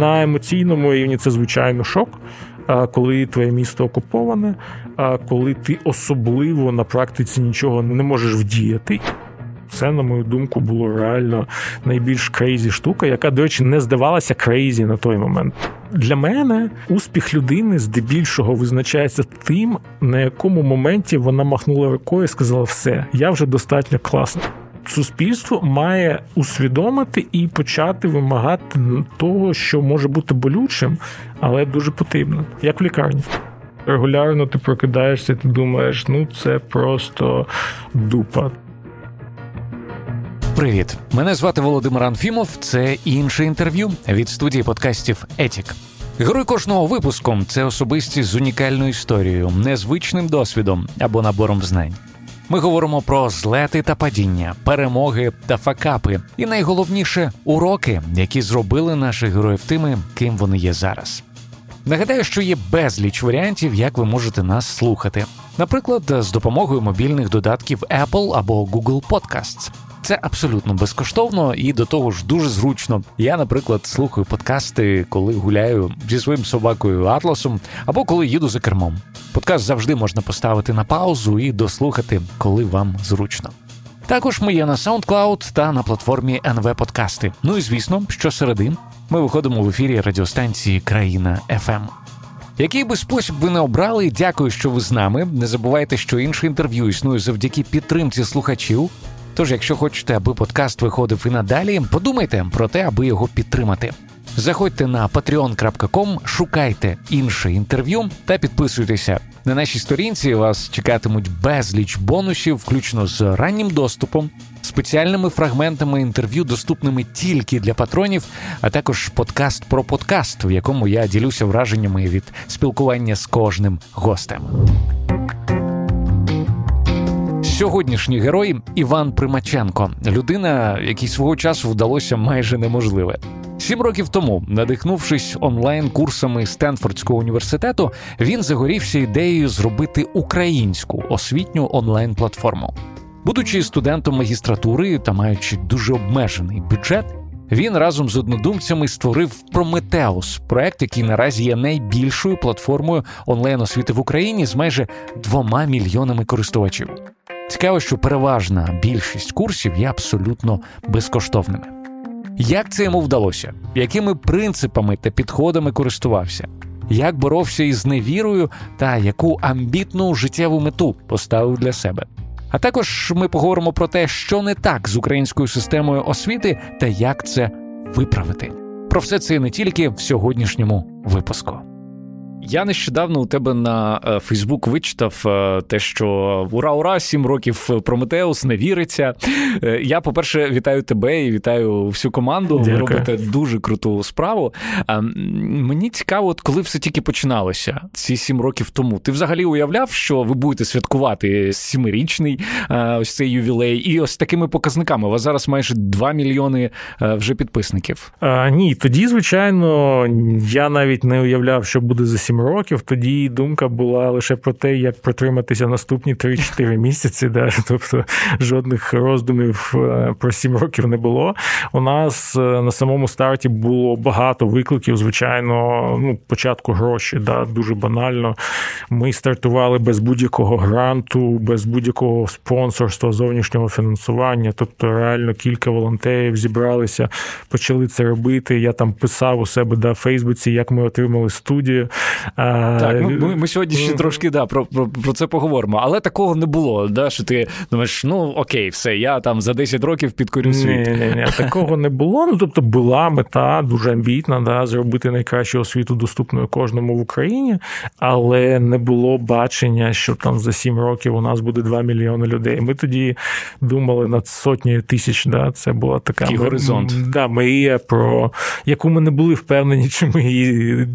На емоційному рівні це звичайно шок. Коли твоє місто окуповане, коли ти особливо на практиці нічого не можеш вдіяти. Це, на мою думку, було реально найбільш crazy штука, яка, до речі, не здавалася crazy на той момент. Для мене успіх людини здебільшого визначається тим, на якому моменті вона махнула рукою і сказала: все, я вже достатньо класна. Суспільство має усвідомити і почати вимагати того, що може бути болючим, але дуже потрібно, як в лікарні. Регулярно ти прокидаєшся, ти думаєш, ну це просто дупа. Привіт, мене звати Володимир Анфімов. Це інше інтерв'ю від студії подкастів Етік. Герой кожного випуску це особистість з унікальною історією, незвичним досвідом або набором знань. Ми говоримо про злети та падіння, перемоги та факапи, і найголовніше уроки, які зробили наших героїв тими, ким вони є зараз. Нагадаю, що є безліч варіантів, як ви можете нас слухати, наприклад, з допомогою мобільних додатків Apple або Google Podcasts. Це абсолютно безкоштовно і до того ж дуже зручно. Я, наприклад, слухаю подкасти, коли гуляю зі своїм собакою Атласом або коли їду за кермом. Подкаст завжди можна поставити на паузу і дослухати, коли вам зручно. Також ми є на SoundCloud та на платформі НВ Подкасти. Ну і звісно, щосереди ми виходимо в ефірі радіостанції Країна ФМ. Який би спосіб ви не обрали, дякую, що ви з нами. Не забувайте, що інше інтерв'ю існує завдяки підтримці слухачів. Тож, якщо хочете, аби подкаст виходив і надалі, подумайте про те, аби його підтримати. Заходьте на patreon.com, шукайте інше інтерв'ю та підписуйтеся. На нашій сторінці вас чекатимуть безліч бонусів, включно з раннім доступом, спеціальними фрагментами інтерв'ю, доступними тільки для патронів, а також подкаст про подкаст, в якому я ділюся враженнями від спілкування з кожним гостем. Сьогоднішній герой Іван Примаченко, людина, якій свого часу вдалося майже неможливе. Сім років тому, надихнувшись онлайн-курсами Стенфордського університету, він загорівся ідеєю зробити українську освітню онлайн-платформу. Будучи студентом магістратури та маючи дуже обмежений бюджет, він разом з однодумцями створив Прометеус, проект, який наразі є найбільшою платформою онлайн освіти в Україні з майже двома мільйонами користувачів. Цікаво, що переважна більшість курсів є абсолютно безкоштовними. Як це йому вдалося? Якими принципами та підходами користувався? Як боровся із невірою та яку амбітну життєву мету поставив для себе? А також ми поговоримо про те, що не так з українською системою освіти та як це виправити. Про все це не тільки в сьогоднішньому випуску. Я нещодавно у тебе на е, Фейсбук вичитав е, те, що ура, ура, сім років Прометеус не віриться. Е, я, по-перше, вітаю тебе і вітаю всю команду. Дякую. Ви робите дуже круту справу. Мені цікаво, от коли все тільки починалося ці сім років тому. Ти взагалі уявляв, що ви будете святкувати сімирічний ось цей ювілей, і ось такими показниками. У вас зараз майже 2 мільйони вже підписників. А, Ні, тоді, звичайно, я навіть не уявляв, що буде за 7 років, тоді думка була лише про те, як протриматися наступні 3-4 місяці. Да? Тобто жодних роздумів е, про 7 років не було. У нас е, на самому старті було багато викликів. Звичайно, ну, початку гроші, да, дуже банально. Ми стартували без будь-якого гранту, без будь-якого спонсорства, зовнішнього фінансування. Тобто, реально кілька волонтерів зібралися, почали це робити. Я там писав у себе да, в Фейсбуці, як ми отримали студію. Так, ну, ми ми сьогодні ще трошки да, про про, про це поговоримо, але такого не було. да, Що ти думаєш, ну окей, все, я там за 10 років підкорю світ. Ні, ні, ні, Такого не було. Ну тобто була мета дуже амбітна, да, зробити найкращу освіту доступною кожному в Україні, але не було бачення, що там за 7 років у нас буде 2 мільйони людей. Ми тоді думали над сотнею тисяч. Да, Це була така Такий горизонт. Да, мрія, про яку ми не були впевнені, чи ми її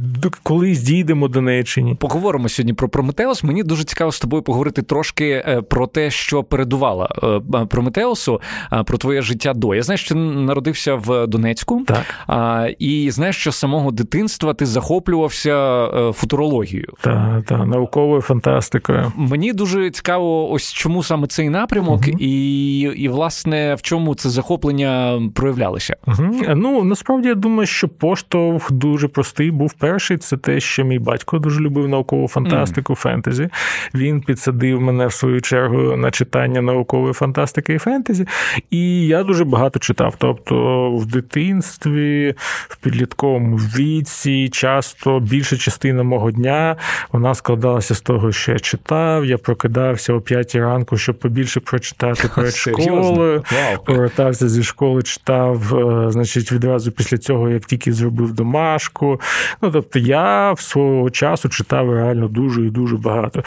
колись дійдемо дійдемо до неї чи ні. Поговоримо сьогодні про Прометеус. Мені дуже цікаво з тобою поговорити трошки е, про те, що передувала е, Прометеус. часу про твоє життя до. Я знаю, що ти народився в Донецьку, так. І знаєш, що з самого дитинства ти захоплювався е, футурологією. Так, так, науковою фантастикою. Мені дуже цікаво, ось чому саме цей напрямок, угу. і, і власне в чому це захоплення проявлялося. Угу. Ну насправді я думаю, що поштовх дуже простий був перший. Це те, що мій батько дуже любив наукову фантастику, mm. фентезі. Він підсадив мене в свою чергу на читання наукової фантастики і фентезі. І я дуже багато читав. Тобто в дитинстві, в підлітковому віці, часто більша частина мого дня вона складалася з того, що я читав. Я прокидався о п'ятій ранку, щоб побільше прочитати перед школою. Повертався зі школи, читав, е, значить, відразу після цього, як тільки зробив домашку. Ну тобто, я в свого часу читав реально дуже і дуже багато.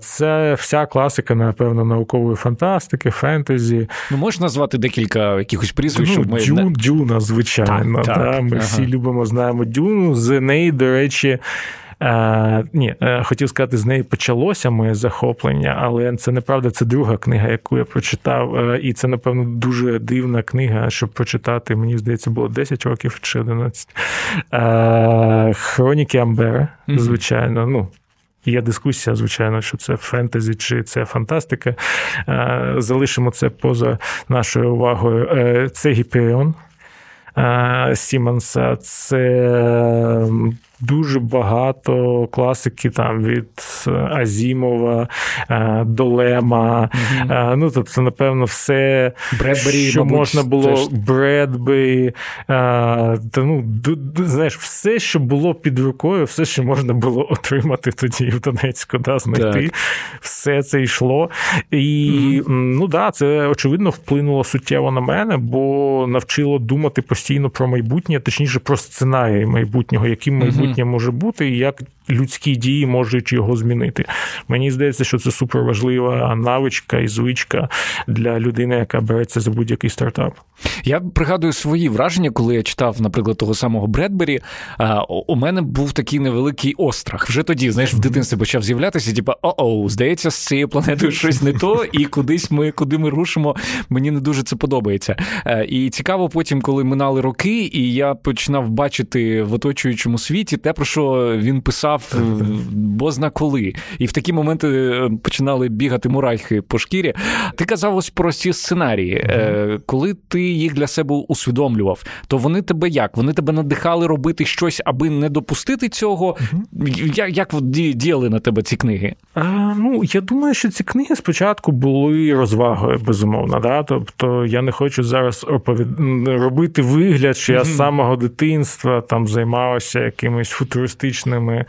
Це вся класика, напевно, наукової фантастики, фентезі. Ну, можеш назвати декілька якихось прізвищ? Ну, ми... Дюн, Дюна, звичайно. Так, да? Ми ага. всі любимо, знаємо Дюну. З неї, до речі. Е, Ні, е, хотів сказати, з неї почалося моє захоплення, але це неправда. Це друга книга, яку я прочитав. Е, і це, напевно, дуже дивна книга, щоб прочитати. Мені здається, було 10 років чи 11. Е, Хроніки Амбера, звичайно. ну, Є дискусія, звичайно, що це фентезі чи це фантастика. Е, залишимо це поза нашою увагою. Це Гіперіон Сімонса, це дуже багато класики там від Азімова, е, Долема. Mm-hmm. Ну, тобто, напевно, все, Бредбері, що мабуть, можна було теж... Бредбері, та, ну, знаєш, все, що було під рукою, все, що можна було отримати тоді в Донецьку, да, знайти. Так. Все це йшло. І mm-hmm. ну да, це очевидно вплинуло суттєво на мене, бо навчило думати постійно про майбутнє, точніше про сценарії майбутнього, яким майбутнє майбутнє може бути, і як людські дії можуть його змінити. Мені здається, що це суперважлива навичка і звичка для людини, яка береться за будь-який стартап. Я пригадую свої враження, коли я читав, наприклад, того самого Бредбері. У мене був такий невеликий острах. Вже тоді, знаєш, в дитинстві почав з'являтися, типу, о-оу, здається, з цією планетою щось не то, і кудись ми куди ми рушимо, мені не дуже це подобається. І цікаво, потім, коли минали роки, і я починав бачити в оточуючому світі те, про що він писав, е, бозна коли. І в такі моменти е, починали бігати мурахи по шкірі. Ти казав ось про ці сценарії. Коли ти їх для себе усвідомлював, то вони тебе як? Вони тебе надихали робити щось, аби не допустити цього. Угу. Як діяли на тебе ці книги? А, Ну я думаю, що ці книги спочатку були розвагою, безумовно. Да? Тобто я не хочу зараз оповід... робити вигляд, що я з самого дитинства там займався якимись футуристичними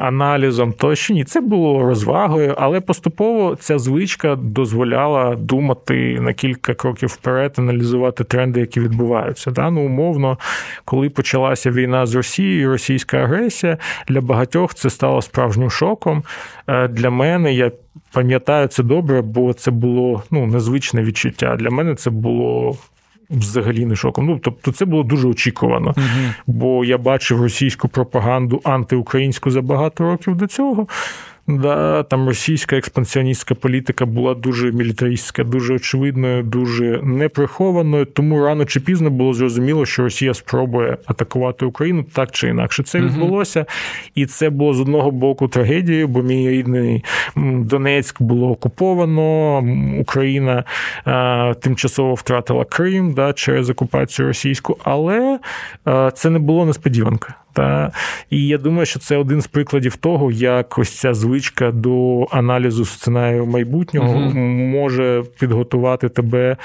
аналізом. Тощо ні, це було розвагою, але поступово ця звичка дозволяла думати на кілька кроків вперед аналізувати тренди, які відбуваються. Да? Ну, умовно, коли почалася війна з Росією, російська агресія для багатьох це стало справжнім шоком. Е, для мене я пам'ятаю це добре, бо це було ну, незвичне відчуття. Для мене це було. Взагалі не шоком. Ну, тобто, це було дуже очікувано, Угу. бо я бачив російську пропаганду антиукраїнську за багато років до цього. Да, Там російська експансіоністська політика була дуже мілітаристська, дуже очевидною, дуже неприхованою. Тому рано чи пізно було зрозуміло, що Росія спробує атакувати Україну так чи інакше. Це відбулося, і це було з одного боку трагедією, бо мій рідний Донецьк було окуповано. Україна а, тимчасово втратила Крим да, через окупацію російську, але а, це не було несподіванка. Та і я думаю, що це один з прикладів того, як ось ця звичка до аналізу сценарію майбутнього uh може підготувати тебе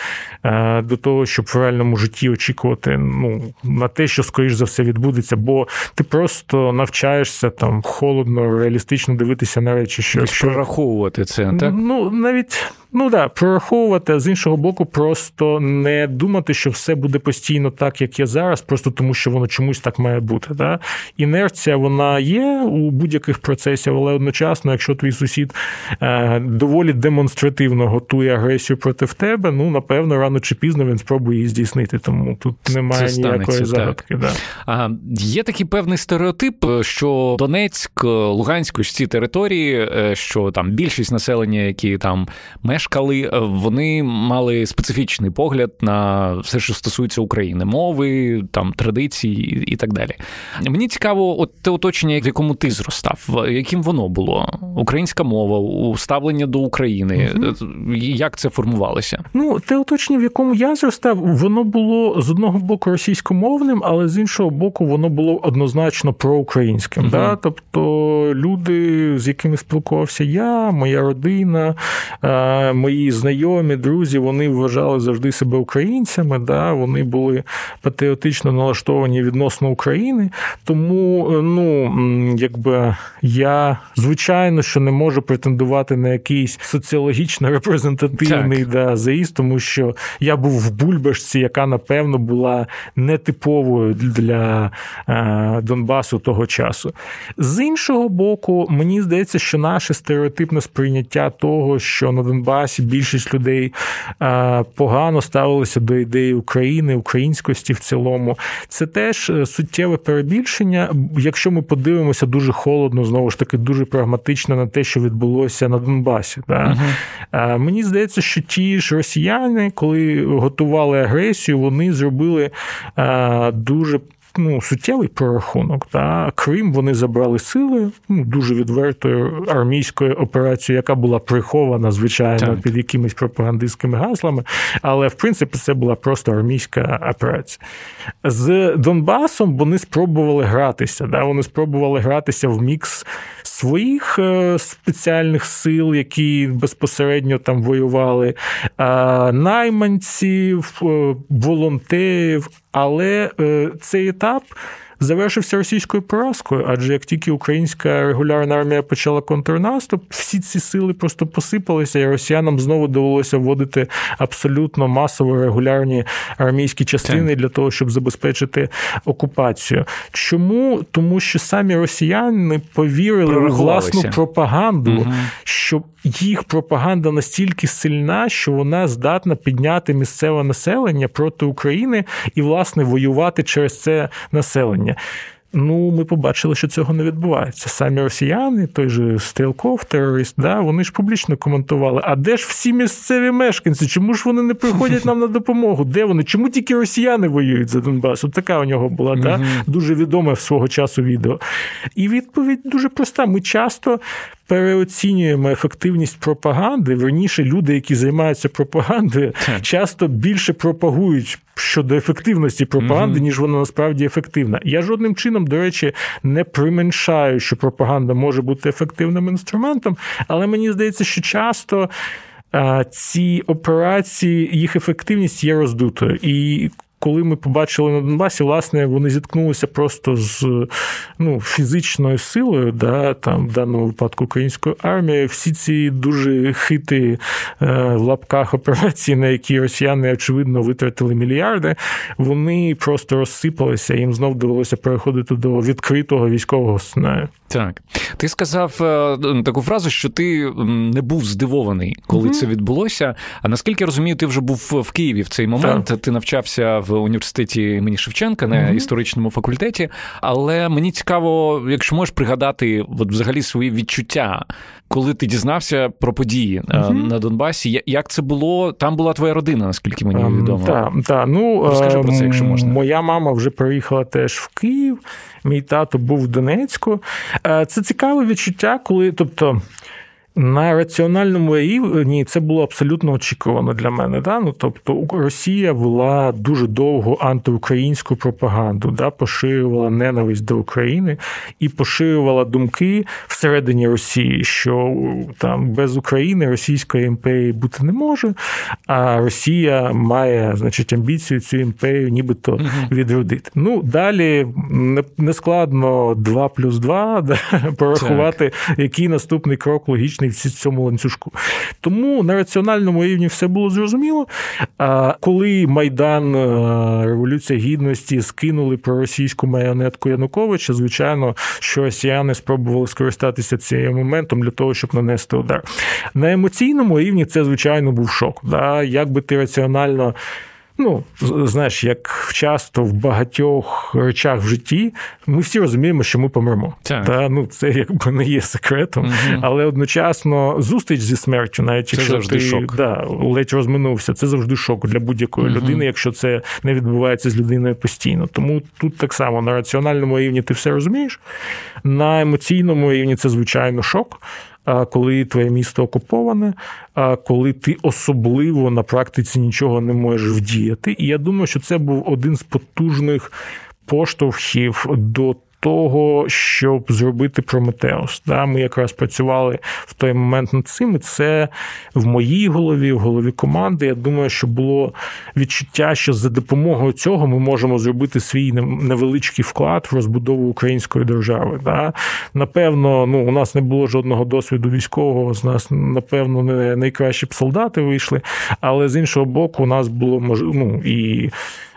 е, до того, щоб в реальному житті очікувати ну, на те, що скоріш за все відбудеться, бо ти просто навчаєшся там холодно, реалістично дивитися на речі, що що... прораховувати це, так? Ну навіть. Ну да, прораховувати, а з іншого боку, просто не думати, що все буде постійно так, як є зараз, просто тому що воно чомусь так має бути. Да? Інерція вона є у будь-яких процесів, але одночасно, якщо твій сусід е, доволі демонстративно готує агресію проти тебе, ну напевно, рано чи пізно він спробує її здійснити. Тому тут немає це ніякої загадки. Да. А, Є такий певний стереотип, що Донецьк, Луганськ, ці території, е, що там більшість населення, які там мешкають, шкали, вони мали специфічний погляд на все, що стосується України, мови, там традиції і так далі. Мені цікаво, от те оточення, в якому ти зростав, яким воно було? Українська мова, уставлення до України. Угу. Як це формувалося? Ну, те оточення, в якому я зростав, воно було з одного боку російськомовним, але з іншого боку, воно було однозначно проукраїнським. Угу. Да? Тобто люди, з якими спілкувався я, моя родина, мої знайомі, друзі, вони вважали завжди себе українцями. Да? Вони були патріотично налаштовані відносно України. Тому, ну, якби я звичайно що не можу претендувати на якийсь соціологічно репрезентативний да, заїзд, тому що я був в Бульбашці, яка напевно була нетиповою для е, Донбасу того часу. З іншого боку, мені здається, що наше стереотипне сприйняття того, що на Донбасі більшість людей е, погано ставилися до ідеї України, українськості в цілому, це теж е, суттєве перебільшення. Якщо ми подивимося дуже холодно, знову ж таки, дуже прагматично на те, що відбулося на Донбасі. Да? Uh-huh. Мені здається, що ті ж росіяни, коли готували агресію, вони зробили дуже ну, суттєвий прорахунок. Та Крим вони забрали силою, ну, дуже відвертою армійською операцією, яка була прихована, звичайно, так. під якимись пропагандистськими гаслами. Але в принципі це була просто армійська операція. З Донбасом вони спробували гратися. Да? Вони спробували гратися в мікс своїх е, спеціальних сил, які безпосередньо там воювали, найманців, е, волонтерів. Але е, цей етап завершився російською поразкою, адже як тільки українська регулярна армія почала контрнаступ, всі ці сили просто посипалися, і росіянам знову довелося вводити абсолютно масово регулярні армійські частини так. для того, щоб забезпечити окупацію. Чому? Тому що самі росіяни повірили у власну пропаганду, угу. що їх пропаганда настільки сильна, що вона здатна підняти місцеве населення проти України і, власне, воювати через це населення. Ну, ми побачили, що цього не відбувається. Самі росіяни, той же Стрілков, терорист, да, вони ж публічно коментували: а де ж всі місцеві мешканці? Чому ж вони не приходять нам на допомогу? Де вони? Чому тільки росіяни воюють за Донбас? От така у нього була да, дуже відоме свого часу відео. І відповідь дуже проста. Ми часто переоцінюємо ефективність пропаганди. Верніше, люди, які займаються пропагандою, часто більше пропагують щодо ефективності пропаганди, ніж вона насправді ефективна. Я жодним чином, до речі, не применшаю, що пропаганда може бути ефективним інструментом, але мені здається, що часто. Ці операції, їх ефективність є роздутою. І коли ми побачили на Донбасі, власне, вони зіткнулися просто з ну, фізичною силою, да, там, в даному випадку української армії, всі ці дуже хиті е, в лапках операції, на які росіяни, очевидно, витратили мільярди, вони просто розсипалися, їм знов довелося переходити до відкритого військового сценарію. Так, ти сказав е, таку фразу, що ти не був здивований, коли mm-hmm. це відбулося. А наскільки я розумію, ти вже був в Києві в цей момент. Так. Ти навчався в університеті імені Шевченка на mm-hmm. історичному факультеті. Але мені цікаво, якщо можеш пригадати, от взагалі свої відчуття, коли ти дізнався про події mm-hmm. на Донбасі. Як це було? Там була твоя родина, наскільки мені ем, відомо. Так, так. Ну розкажи про це, ем, якщо можна. Моя мама вже приїхала теж в Київ. Мій тато був в Донецьку. Е, це цікаве відчуття, коли, тобто. На раціональному рівні це було абсолютно очікувано для мене. Да? Ну, Тобто Росія вела дуже довго антиукраїнську пропаганду, да? поширювала ненависть до України і поширювала думки всередині Росії, що там без України Російської імперії бути не може, а Росія має значить, амбіцію цю імперію нібито відродити. Ну, далі нескладно 2 плюс 2 да? порахувати, так. який наступний крок логічний в цьому ланцюжку. Тому на раціональному рівні все було зрозуміло. А коли Майдан е, Революція Гідності скинули про російську маріонетку Януковича, звичайно, що росіяни спробували скористатися цим моментом для того, щоб нанести удар. На емоційному рівні це, звичайно, був шок. Да? Як би ти раціонально Ну, знаєш, як часто в багатьох речах в житті ми всі розуміємо, що ми помремо. Так. Та, ну, Це якби не є секретом, угу. але одночасно зустріч зі смертю, навіть це якщо завжди ти шок. Да, ледь розминувся, це завжди шок для будь-якої угу. людини, якщо це не відбувається з людиною постійно. Тому тут так само на раціональному рівні ти все розумієш, на емоційному рівні це звичайно шок коли твоє місто окуповане, коли ти особливо на практиці нічого не можеш вдіяти. І я думаю, що це був один з потужних поштовхів до того, щоб зробити Прометеус. Да, Ми якраз працювали в той момент над цим, і це в моїй голові, в голові команди. Я думаю, що було відчуття, що за допомогою цього ми можемо зробити свій невеличкий вклад в розбудову української держави. Да. Напевно, ну у нас не було жодного досвіду військового. З нас, напевно, не найкращі б солдати вийшли, але з іншого боку, у нас було ну, і.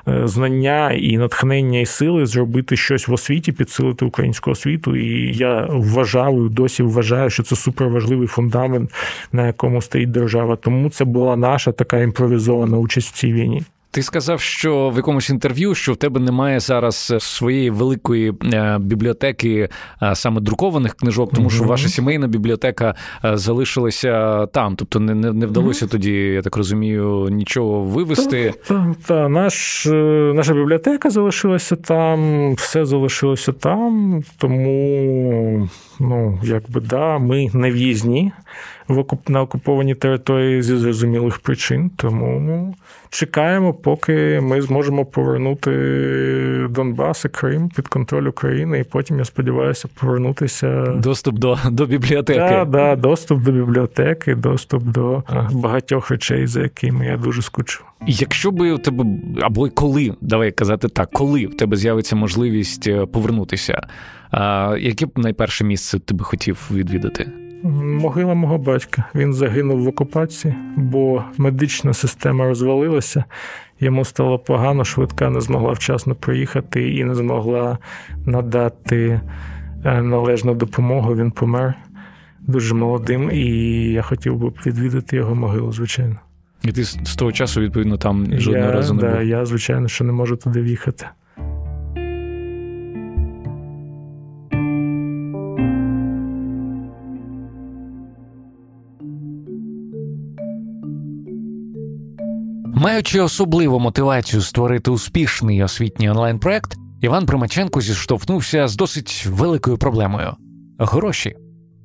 Е, знання і натхнення і сили зробити щось в освіті, підсилити українську освіту. І я вважав, досі вважаю, що це суперважливий фундамент, на якому стоїть держава. Тому це була наша така імпровізована участь в цій війні. Ти сказав, що в якомусь інтерв'ю, що в тебе немає зараз своєї великої е, бібліотеки е, саме друкованих книжок, тому що ваша сімейна бібліотека е, залишилася там, тобто не не, не вдалося тоді, я так розумію, нічого вивести. Так, та, наш, наша бібліотека залишилася там, все залишилося там, тому ну якби да, ми не в'їзні. На окупованій території зі зрозумілих причин, тому ну, чекаємо, поки ми зможемо повернути Донбас і Крим під контроль України, і потім я сподіваюся повернутися. Доступ до до бібліотеки. Да, да, доступ до бібліотеки, доступ до багатьох речей, за якими я дуже скучу. Якщо би у тебе або коли, давай казати так, коли в тебе з'явиться можливість е, повернутися, яке б найперше місце ти би хотів відвідати? Могила мого батька. Він загинув в окупації, бо медична система розвалилася. Йому стало погано, швидка не змогла вчасно приїхати і не змогла надати е, належну допомогу. Він помер дуже молодим, і я хотів би відвідати його могилу, звичайно. І ти з того часу, відповідно, там жодного я, разу не да, був? Я, звичайно, що не можу туди в'їхати. Маючи особливу мотивацію створити успішний освітній онлайн-проект, Іван Примаченко зіштовхнувся з досить великою проблемою гроші.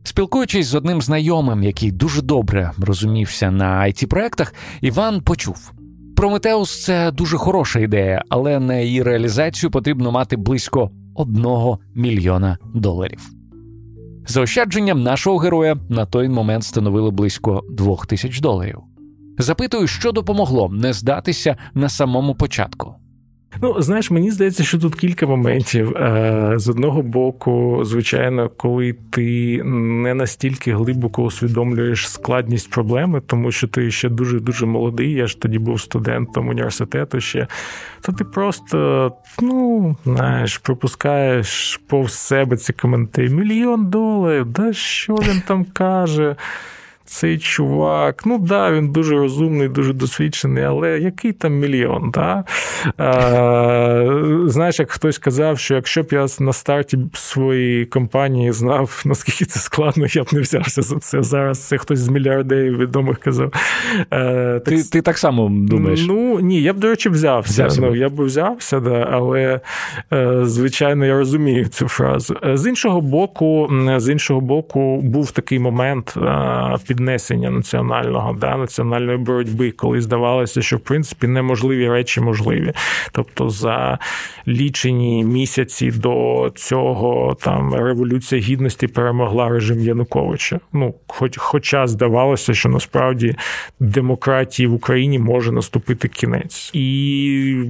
Спілкуючись з одним знайомим, який дуже добре розумівся на it проектах Іван почув: Прометеус це дуже хороша ідея, але на її реалізацію потрібно мати близько одного мільйона доларів. Заощадженням нашого героя на той момент становило близько двох тисяч доларів. Запитую, що допомогло не здатися на самому початку. Ну, знаєш, мені здається, що тут кілька моментів. Е, з одного боку, звичайно, коли ти не настільки глибоко усвідомлюєш складність проблеми, тому що ти ще дуже дуже молодий. Я ж тоді був студентом університету ще, то ти просто, ну, знаєш, пропускаєш повз себе ці коментарі. Мільйон доларів, да що він там каже? Цей чувак, ну да, він дуже розумний, дуже досвідчений, але який там мільйон? Да? А, Знаєш, як хтось казав, що якщо б я на старті своєї компанії знав, наскільки це складно, я б не взявся за це. Зараз це хтось з мільярдерів відомих казав. Ти так, ти так само думаєш? Ну ні, я б, до речі, взявся. взявся ну, Я б взявся, да, але е, звичайно я розумію цю фразу. Е, з іншого боку, з іншого боку, був такий момент під піднесення національного да, національної боротьби, коли здавалося, що в принципі неможливі речі можливі. Тобто за лічені місяці до цього там революція гідності перемогла режим Януковича. Ну, хоч, хоча здавалося, що насправді демократії в Україні може наступити кінець, і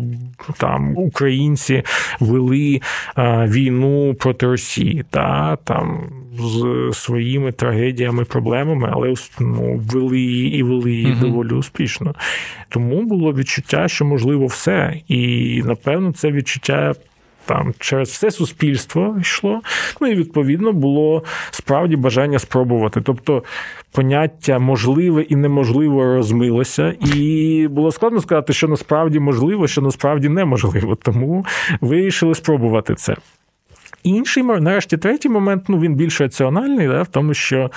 там українці вели а, війну проти Росії, та там з своїми трагедіями, проблемами, але ну, вели її і вели її uh доволі успішно. Тому було відчуття, що можливо все. І напевно це відчуття там через все суспільство йшло. Ну і відповідно було справді бажання спробувати. Тобто поняття можливе і неможливо розмилося, і було складно сказати, що насправді можливо, що насправді неможливо. Тому вирішили спробувати це. Інший нарешті третій момент, ну він більш раціональний, да, в тому, що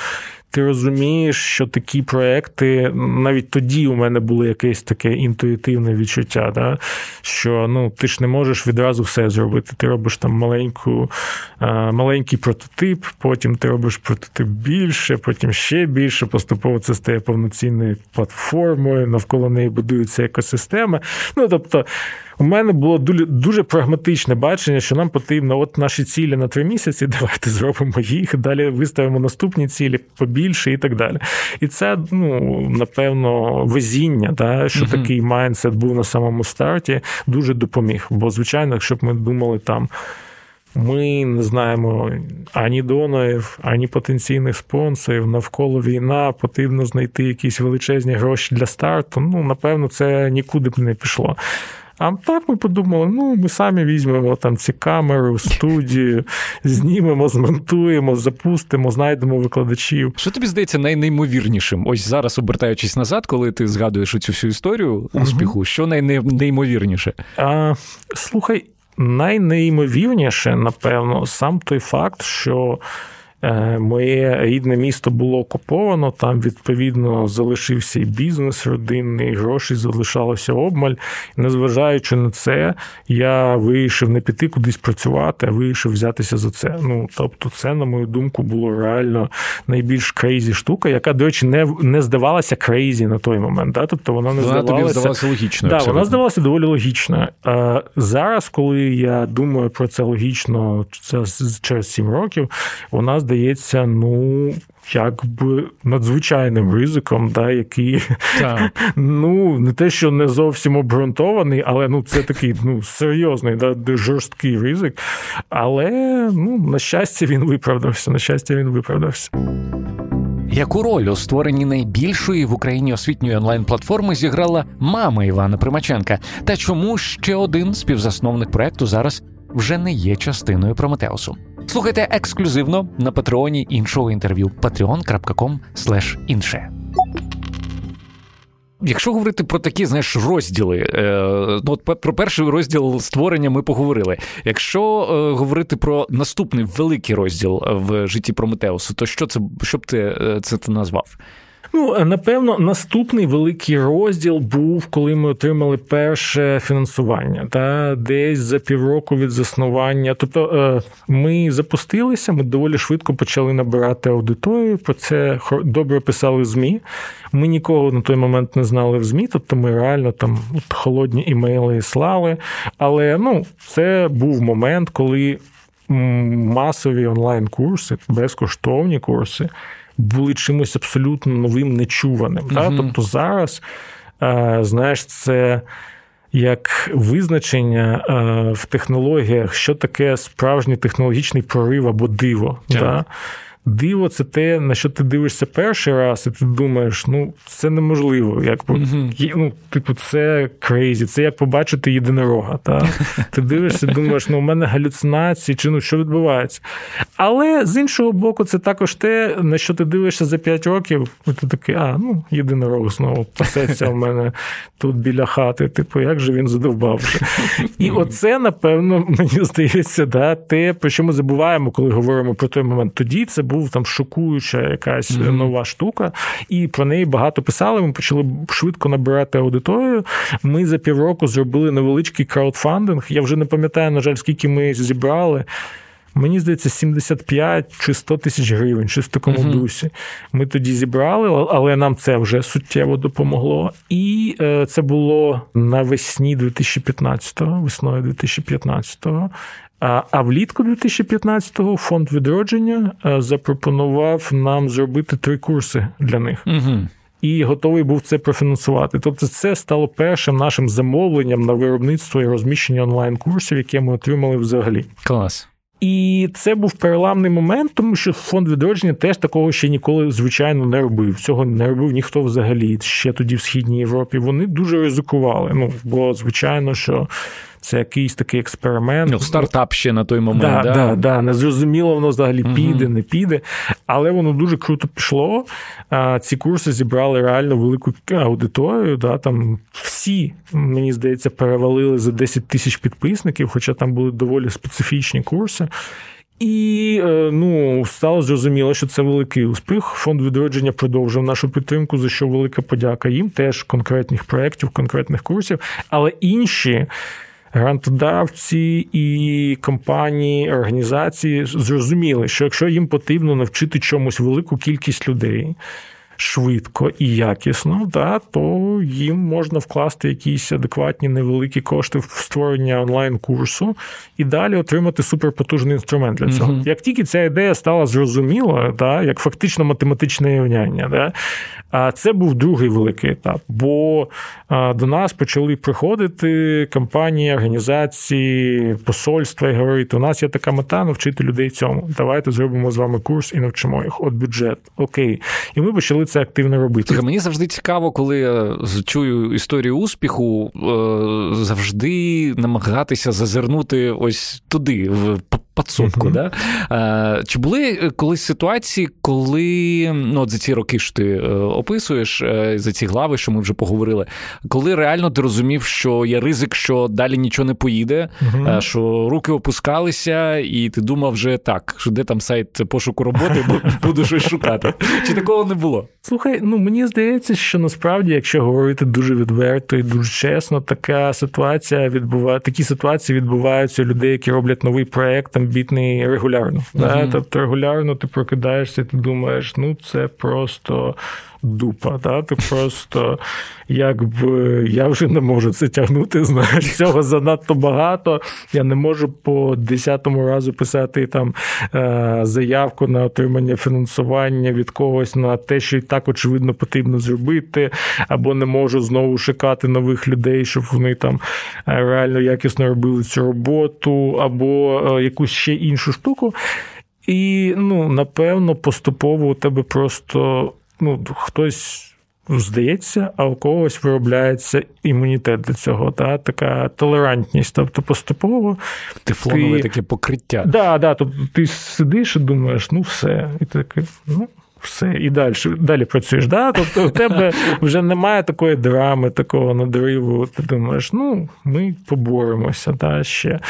ти розумієш, що такі проекти, навіть тоді у мене було якесь таке інтуїтивне відчуття, да, що ну, ти ж не можеш відразу все зробити. Ти робиш там маленьку, маленький прототип, потім ти робиш прототип більше, потім ще більше. Поступово це стає повноцінною платформою, навколо неї будується екосистема. Ну, тобто, у мене було дуже дуже прагматичне бачення, що нам потрібно от наші цілі на три місяці. Давайте зробимо їх, далі виставимо наступні цілі побільше і так далі. І це, ну напевно, везіння, да, що uh-huh. такий майндсет був на самому старті, дуже допоміг. Бо, звичайно, якщо б ми думали там. Ми не знаємо ані донорів, ані потенційних спонсорів. Навколо війна потрібно знайти якісь величезні гроші для старту. Ну, напевно, це нікуди б не пішло. А так ми подумали, ну ми самі візьмемо там ці камери студію, знімемо, змонтуємо, запустимо, знайдемо викладачів. Що тобі здається найнеймовірнішим? Ось зараз, обертаючись назад, коли ти згадуєш цю всю історію успіху, угу. що найнеймовірніше? А, Слухай, найнеймовірніше, напевно, сам той факт, що. Е, моє рідне місто було окуповано, там, відповідно, залишився і бізнес родинний, і гроші залишалося обмаль. Незважаючи на це, я вирішив не піти кудись працювати, а вирішив взятися за це. Ну, тобто, це, на мою думку, було реально найбільш crazy штука, яка, до речі, не не здавалася crazy на той момент. Да? Тобто вона не вона здавалася, тобі здавалася логічною. Да, вона здавалася доволі логічною. А Зараз, коли я думаю про це логічно, це через сім років, вона здається, ну. Якби надзвичайним ризиком, да, який так. ну не те, що не зовсім обґрунтований, але ну це такий ну серйозний, да, жорсткий ризик. Але ну, на щастя, він виправдався. На щастя, він виправдався. Яку роль у створенні найбільшої в Україні освітньої онлайн-платформи зіграла мама Івана Примаченка? Та чому ще один співзасновник проекту зараз вже не є частиною Прометеусу? Слухайте ексклюзивно на патреоні іншого інтерв'ю patreon.com інше. Якщо говорити про такі, знаєш, розділи, е, ну от про перший розділ створення ми поговорили. Якщо е, говорити про наступний великий розділ в житті Прометеусу, то що це що б ти е, це ти назвав? Ну, напевно, наступний великий розділ був, коли ми отримали перше фінансування, та десь за півроку від заснування. Тобто е, ми запустилися, ми доволі швидко почали набирати аудиторію. Про це добре писали змі. Ми нікого на той момент не знали в ЗМІ, тобто ми реально там холодні імейли слали. Але ну, це був момент, коли масові онлайн-курси, безкоштовні курси були чимось абсолютно новим, нечуваним. Mm-hmm. Тобто зараз, е, знаєш, це. Як визначення е, в технологіях, що таке справжній технологічний прорив або диво. Yeah. Да? Диво це те, на що ти дивишся перший раз, і ти думаєш, ну це неможливо. Як mm-hmm. ну, типу, це крейзі, це як побачити єдинорога. Та? Ти дивишся, думаєш, ну у мене галюцинації, чи ну що відбувається. Але з іншого боку, це також те, на що ти дивишся за 5 років, і ти такий, а, ну, єдинорог знову пасеться в мене тут біля хати. Типу, як же він задовбав. І оце, напевно, мені здається, да, те, про що ми забуваємо, коли говоримо про той момент. Тоді це був був там шокуюча якась mm-hmm. нова штука, і про неї багато писали. Ми почали швидко набирати аудиторію. Ми за півроку зробили невеличкий краудфандинг. Я вже не пам'ятаю, на жаль, скільки ми зібрали. Мені здається, 75 чи 100 тисяч гривень, чи в такому uh-huh. дусі. Ми тоді зібрали, але нам це вже суттєво допомогло. І е, це було навесні 2015-го, весною 2015-го. А влітку 2015-го фонд відродження е, запропонував нам зробити три курси для них. Угу. І готовий був це профінансувати. Тобто, це стало першим нашим замовленням на виробництво і розміщення онлайн-курсів, яке ми отримали взагалі. Клас. І це був переламний момент, тому що фонд відродження теж такого ще ніколи, звичайно, не робив. Цього не робив ніхто взагалі ще тоді в Східній Європі. Вони дуже ризикували. Ну, бо, звичайно, що Це якийсь такий експеримент. Ну, Стартап ще на той момент. Да, да? да, да. Не зрозуміло, воно взагалі піде, угу. не піде. Але воно дуже круто пішло. Ці курси зібрали реально велику аудиторію. Да, Там всі, мені здається, перевалили за 10 тисяч підписників, хоча там були доволі специфічні курси. І е, ну, стало зрозуміло, що це великий успіх. Фонд відродження продовжив нашу підтримку, за що велика подяка їм теж конкретних проєктів, конкретних курсів. Але інші грантодавці і компанії, організації зрозуміли, що якщо їм потрібно навчити чомусь велику кількість людей швидко і якісно, да, то їм можна вкласти якісь адекватні невеликі кошти в створення онлайн-курсу і далі отримати суперпотужний інструмент для цього. uh Як тільки ця ідея стала зрозуміла, да, як фактично математичне рівняння, да, а це був другий великий етап. Бо до нас почали приходити компанії, організації, посольства і говорити: у нас є така мета навчити людей цьому. Давайте зробимо з вами курс і навчимо їх. От бюджет, окей. І ми почали це активно робити. Слухай, мені завжди цікаво, коли я чую історію успіху, е, завжди намагатися зазирнути ось туди, в подсобку. Uh-huh. Да? Чи були колись ситуації, коли ну, от за ці роки що ти е, описуєш, е, за ці глави, що ми вже поговорили, коли реально ти розумів, що є ризик, що далі нічого не поїде, uh-huh. що руки опускалися, і ти думав вже так, що де там сайт пошуку роботи, буду щось шукати. Чи такого не було? Слухай, ну мені здається, що насправді, якщо говорити дуже відверто і дуже чесно, така ситуація відбуває, такі ситуації відбуваються у людей, які роблять новий проект, амбітний регулярно. Uh-huh. Да? Тобто регулярно ти прокидаєшся, і ти думаєш, ну це просто дупа. Да? Ти просто якби я вже не можу це тягнути. Знаєш, цього занадто багато. Я не можу по десятому разу писати там е, заявку на отримання фінансування від когось на те, що і так очевидно потрібно зробити, або не можу знову шукати нових людей, щоб вони там е, реально якісно робили цю роботу, або е, якусь ще іншу штуку. І ну, напевно, поступово у тебе просто ну, хтось здається, а у когось виробляється імунітет до цього. Та? Така толерантність. Тобто поступово. Тефлонове ти... таке покриття. Да, да, тобто ти сидиш і думаєш, ну все. І ти такий, ну. Все, і далі далі працюєш. Да? Тобто у тебе вже немає такої драми, такого надриву. Ти думаєш, ну, ми поборемося да, ще.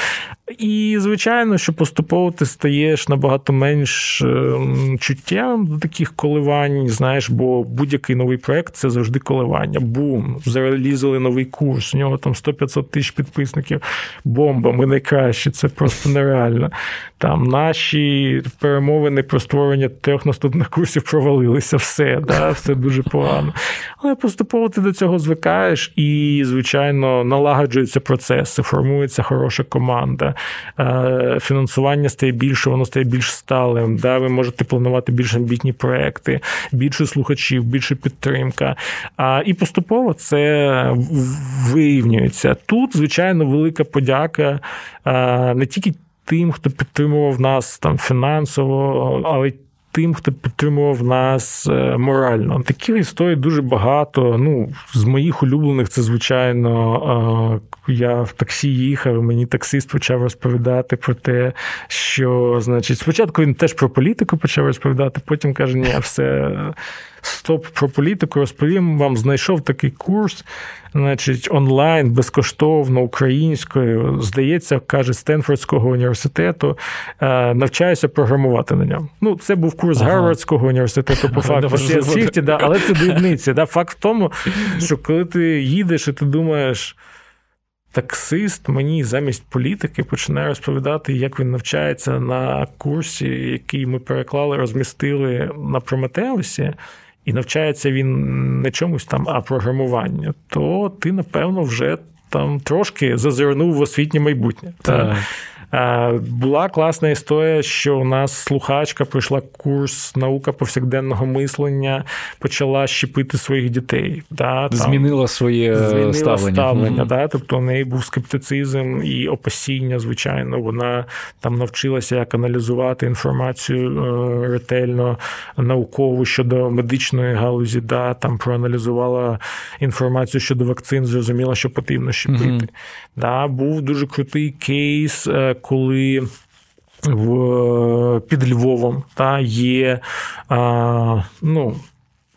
І, звичайно, що поступово ти стаєш набагато менш ем, чуттєвим до таких коливань, знаєш, бо будь-який новий проект це завжди коливання. Бум, зарелізали новий курс, у нього там 100-500 тисяч підписників. Бомба, ми найкращі, це просто нереально. Там наші перемовини про створення трьох наступних курсів провалилися, все, да, все дуже погано. Але поступово ти до цього звикаєш і, звичайно, налагоджуються процеси, формується хороша команда. Е, фінансування стає більше, воно стає більш сталим. Да? Ви можете планувати більш амбітні проекти, більше слухачів, більше підтримка. І поступово це вирівнюється. Тут, звичайно, велика подяка е, не тільки тим, хто підтримував нас там фінансово, але тим, хто підтримував нас е, морально. Таких історій дуже багато. Ну, з моїх улюблених, це звичайно. Я в таксі їхав, мені таксист почав розповідати про те, що, значить, спочатку він теж про політику почав розповідати, потім каже: ні, все стоп про політику, розповім вам, знайшов такий курс, значить, онлайн, безкоштовно, українською, здається, каже, Стенфордського університету, е, навчаюся програмувати на ньому. Ну, це був курс ага. Гарвардського університету, по факту, світі, да, але це дрібниці. Да. Факт в тому, що коли ти їдеш і ти думаєш. Таксист мені замість політики починає розповідати, як він навчається на курсі, який ми переклали, розмістили на Прометеусі і навчається він не чомусь там, а програмуванню, то ти, напевно, вже там трошки зазирнув в освітнє майбутнє. Так. Була класна історія, що у нас слухачка пройшла курс наука повсякденного мислення, почала щепити своїх дітей. Да, там, Змінила своє змінила ставлення. ставлення mm-hmm. да, Тобто у неї був скептицизм і опасіння, звичайно. Вона там навчилася як аналізувати інформацію е, ретельно, наукову щодо медичної галузі, да, там проаналізувала інформацію щодо вакцин, зрозуміла, що потрібно щепити. Mm-hmm. Да, Був дуже крутий кейс, е, коли. В під Львовом та є а, ну,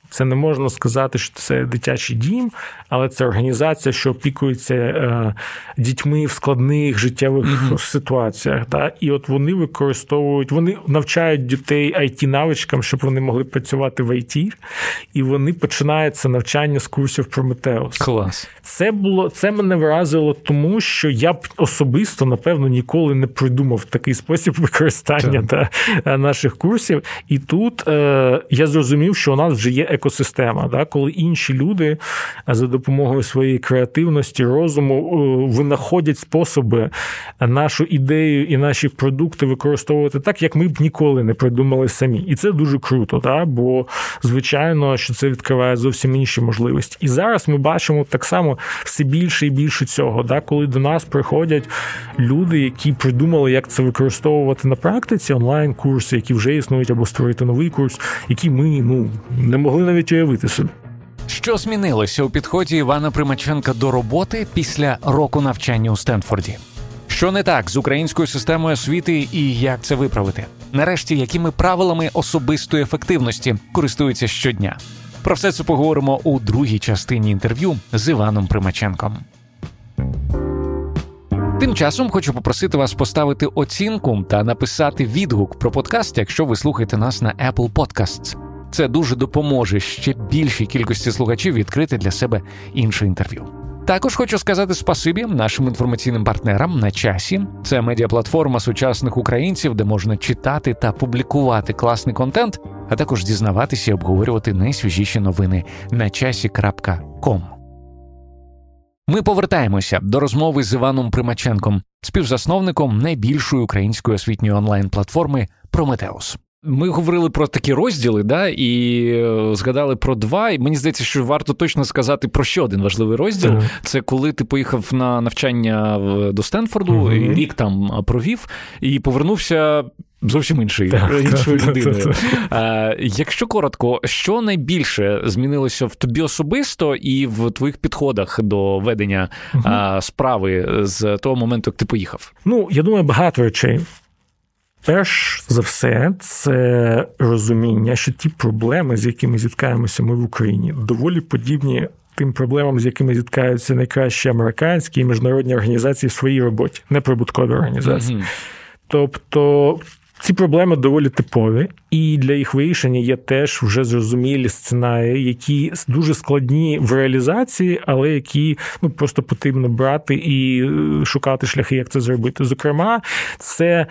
це не можна сказати, що це дитячий дім, але це організація, що опікується е, дітьми в складних життєвих mm-hmm. ситуаціях. Да? І от вони використовують, вони навчають дітей it навичкам, щоб вони могли працювати в IT, і вони починають це навчання з курсів Прометеус. Клас. Це було це мене вразило, тому що я б особисто, напевно, ніколи не придумав такий спосіб використання да, наших курсів. І тут е, я зрозумів, що у нас вже є екосистема, да, коли інші люди за допомогою своєї креативності, розуму е, винаходять способи нашу ідею і наші продукти використовувати так, як ми б ніколи не придумали самі. І це дуже круто, да, бо звичайно, що це відкриває зовсім інші можливості. І зараз ми бачимо так само все більше і більше цього, да, коли до нас приходять люди, які придумали, як це використовувати на практиці, онлайн-курси, які вже існують, або створити новий курс, які ми ну не могли навіть уявити собі. Що змінилося у підході Івана Примаченка до роботи після року навчання у Стенфорді? Що не так з українською системою освіти і як це виправити? Нарешті, якими правилами особистої ефективності користуються щодня? Про все це поговоримо у другій частині інтерв'ю з Іваном Примаченком. Тим часом хочу попросити вас поставити оцінку та написати відгук про подкаст, якщо ви слухаєте нас на Apple Podcasts. Це дуже допоможе ще більшій кількості слухачів відкрити для себе інше інтерв'ю. Також хочу сказати спасибі нашим інформаційним партнерам на часі. Це медіаплатформа сучасних українців, де можна читати та публікувати класний контент, а також дізнаватися і обговорювати найсвіжіші новини на часі.ком. Ми повертаємося до розмови з Іваном Примаченком, співзасновником найбільшої української освітньої онлайн-платформи Прометеус. Ми говорили про такі розділи, да, і е, згадали про два. І мені здається, що варто точно сказати про ще один важливий розділ. Uh-huh. Це коли ти поїхав на навчання до Стенфорду, uh-huh. і рік там провів, і повернувся зовсім інший, іншою людиною. А, Якщо коротко, що найбільше змінилося в тобі особисто і в твоїх підходах до ведення uh-huh. справи з того моменту, як ти поїхав? Ну, я думаю, багато речей. Перш за все, це розуміння, що ті проблеми, з якими зіткаємося ми в Україні, доволі подібні тим проблемам, з якими зіткаються найкращі американські і міжнародні організації в своїй роботі, неприбуткові організації. Mm-hmm. Тобто ці проблеми доволі типові, і для їх вирішення є теж вже зрозумілі сценарії, які дуже складні в реалізації, але які ну просто потрібно брати і е, шукати шляхи, як це зробити. Зокрема, це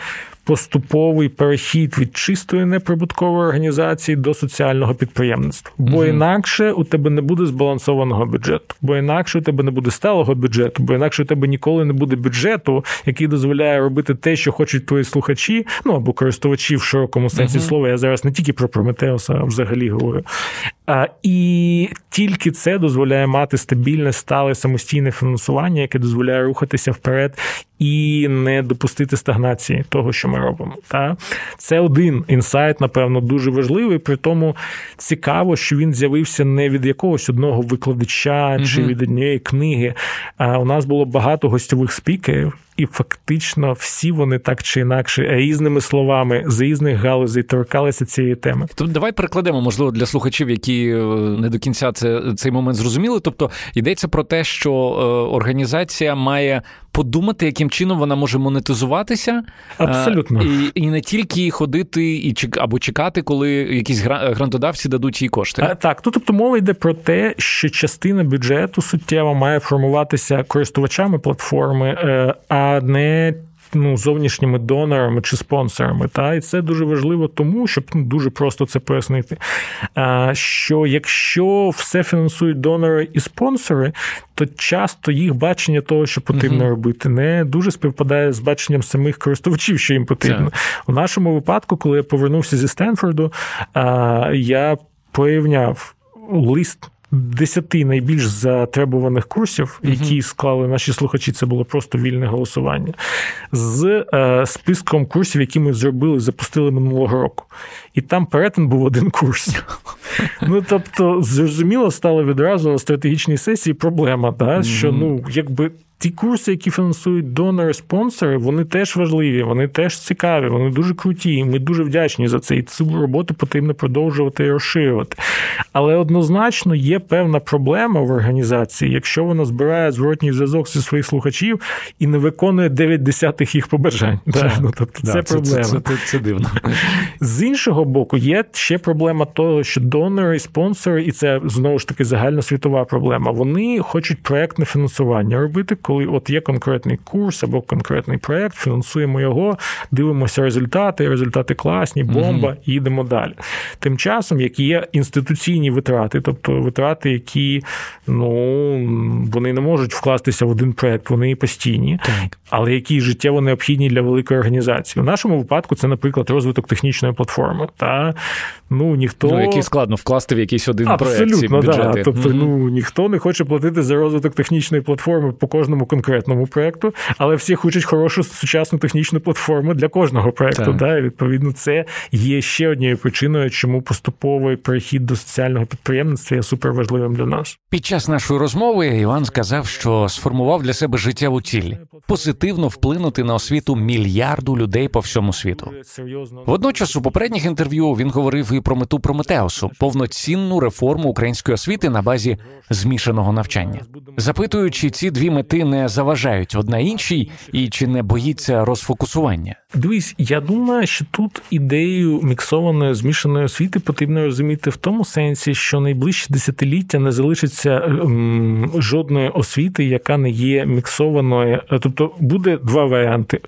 поступовий перехід від чистої неприбуткової організації до соціального підприємництва. Бо угу. інакше у тебе не буде збалансованого бюджету, бо інакше у тебе не буде сталого бюджету, бо інакше у тебе ніколи не буде бюджету, який дозволяє робити те, що хочуть твої слухачі, ну або користувачі в широкому сенсі угу. слова. Я зараз не тільки про Прометеуса, а взагалі говорю. А, І тільки це дозволяє мати стабільне, стале самостійне фінансування, яке дозволяє рухатися вперед і не допустити стагнації того, що ми робимо. Та? Це один інсайт, напевно, дуже важливий. При тому цікаво, що він з'явився не від якогось одного викладача чи від однієї книги. А у нас було багато гостьових спікерів і фактично всі вони так чи інакше різними словами з різних галузей торкалися цієї теми. Тобто давай перекладемо, можливо, для слухачів, які е, не до кінця це цей момент зрозуміли. Тобто йдеться про те, що е, організація має подумати, яким чином вона може монетизуватися, е, абсолютно і і не тільки ходити і або чекати, коли якісь грантодавці дадуть їй кошти. А, так, ну тобто мова йде про те, що частина бюджету суттєво має формуватися користувачами платформи. а не ну, зовнішніми донорами чи спонсорами. Та? І це дуже важливо, тому щоб ну, дуже просто це пояснити. Що якщо все фінансують донори і спонсори, то часто їх бачення того, що потрібно uh робити, не дуже співпадає з баченням самих користувачів, що їм потрібно. Yeah. У нашому випадку, коли я повернувся зі Стенфорду, я порівняв лист десяти найбільш затребуваних курсів, які склали наші слухачі, це було просто вільне голосування, з е, списком курсів, які ми зробили, запустили минулого року. І там перетин був один курс. Ну тобто, зрозуміло, стало відразу на стратегічній сесії проблема, да, що ну, якби ті курси, які фінансують донори, спонсори, вони теж важливі, вони теж цікаві, вони дуже круті. і Ми дуже вдячні за це. І цю роботу потрібно продовжувати і розширювати. Але однозначно є певна проблема в організації, якщо вона збирає зворотній зв'язок зі своїх слухачів і не виконує 9 десятих їх побажань. Так, ну, тобто да, Це проблема. Це, це, це дивно. З іншого боку, є ще проблема того, що донори і спонсори, і це знову ж таки загальносвітова проблема. Вони хочуть проектне фінансування робити коли от є конкретний курс або конкретний проєкт, фінансуємо його, дивимося результати, результати класні, бомба, і йдемо далі. Тим часом, як є інституційні витрати, тобто витрати, які ну вони не можуть вкластися в один проєкт, вони постійні, так. але які життєво необхідні для великої організації. У нашому випадку це, наприклад, розвиток технічної платформи. Та ну ніхто ну, який складно вкласти в якийсь один Абсолютно, проєкт ці Да. Тобто, mm-hmm. ну ніхто не хоче платити за розвиток технічної платформи по кожному кожному конкретному проєкту, але всі хочуть хорошу сучасну технічну платформу для кожного проєкту. Да? І відповідно, це є ще однією причиною, чому поступовий перехід до соціального підприємництва є суперважливим для нас. Під час нашої розмови Іван сказав, що сформував для себе життєву ціль позитивно вплинути на освіту мільярду людей по всьому світу. Водночас у попередніх інтерв'ю він говорив і про мету Прометеусу повноцінну реформу української освіти на базі змішаного навчання, запитуючи ці дві мети не заважають одна іншій, і чи не боїться розфокусування? Дивись, я думаю, що тут ідею міксованої змішаної освіти потрібно розуміти в тому сенсі, що найближчі десятиліття не залишиться м, жодної освіти, яка не є міксованою. Тобто буде два варіанти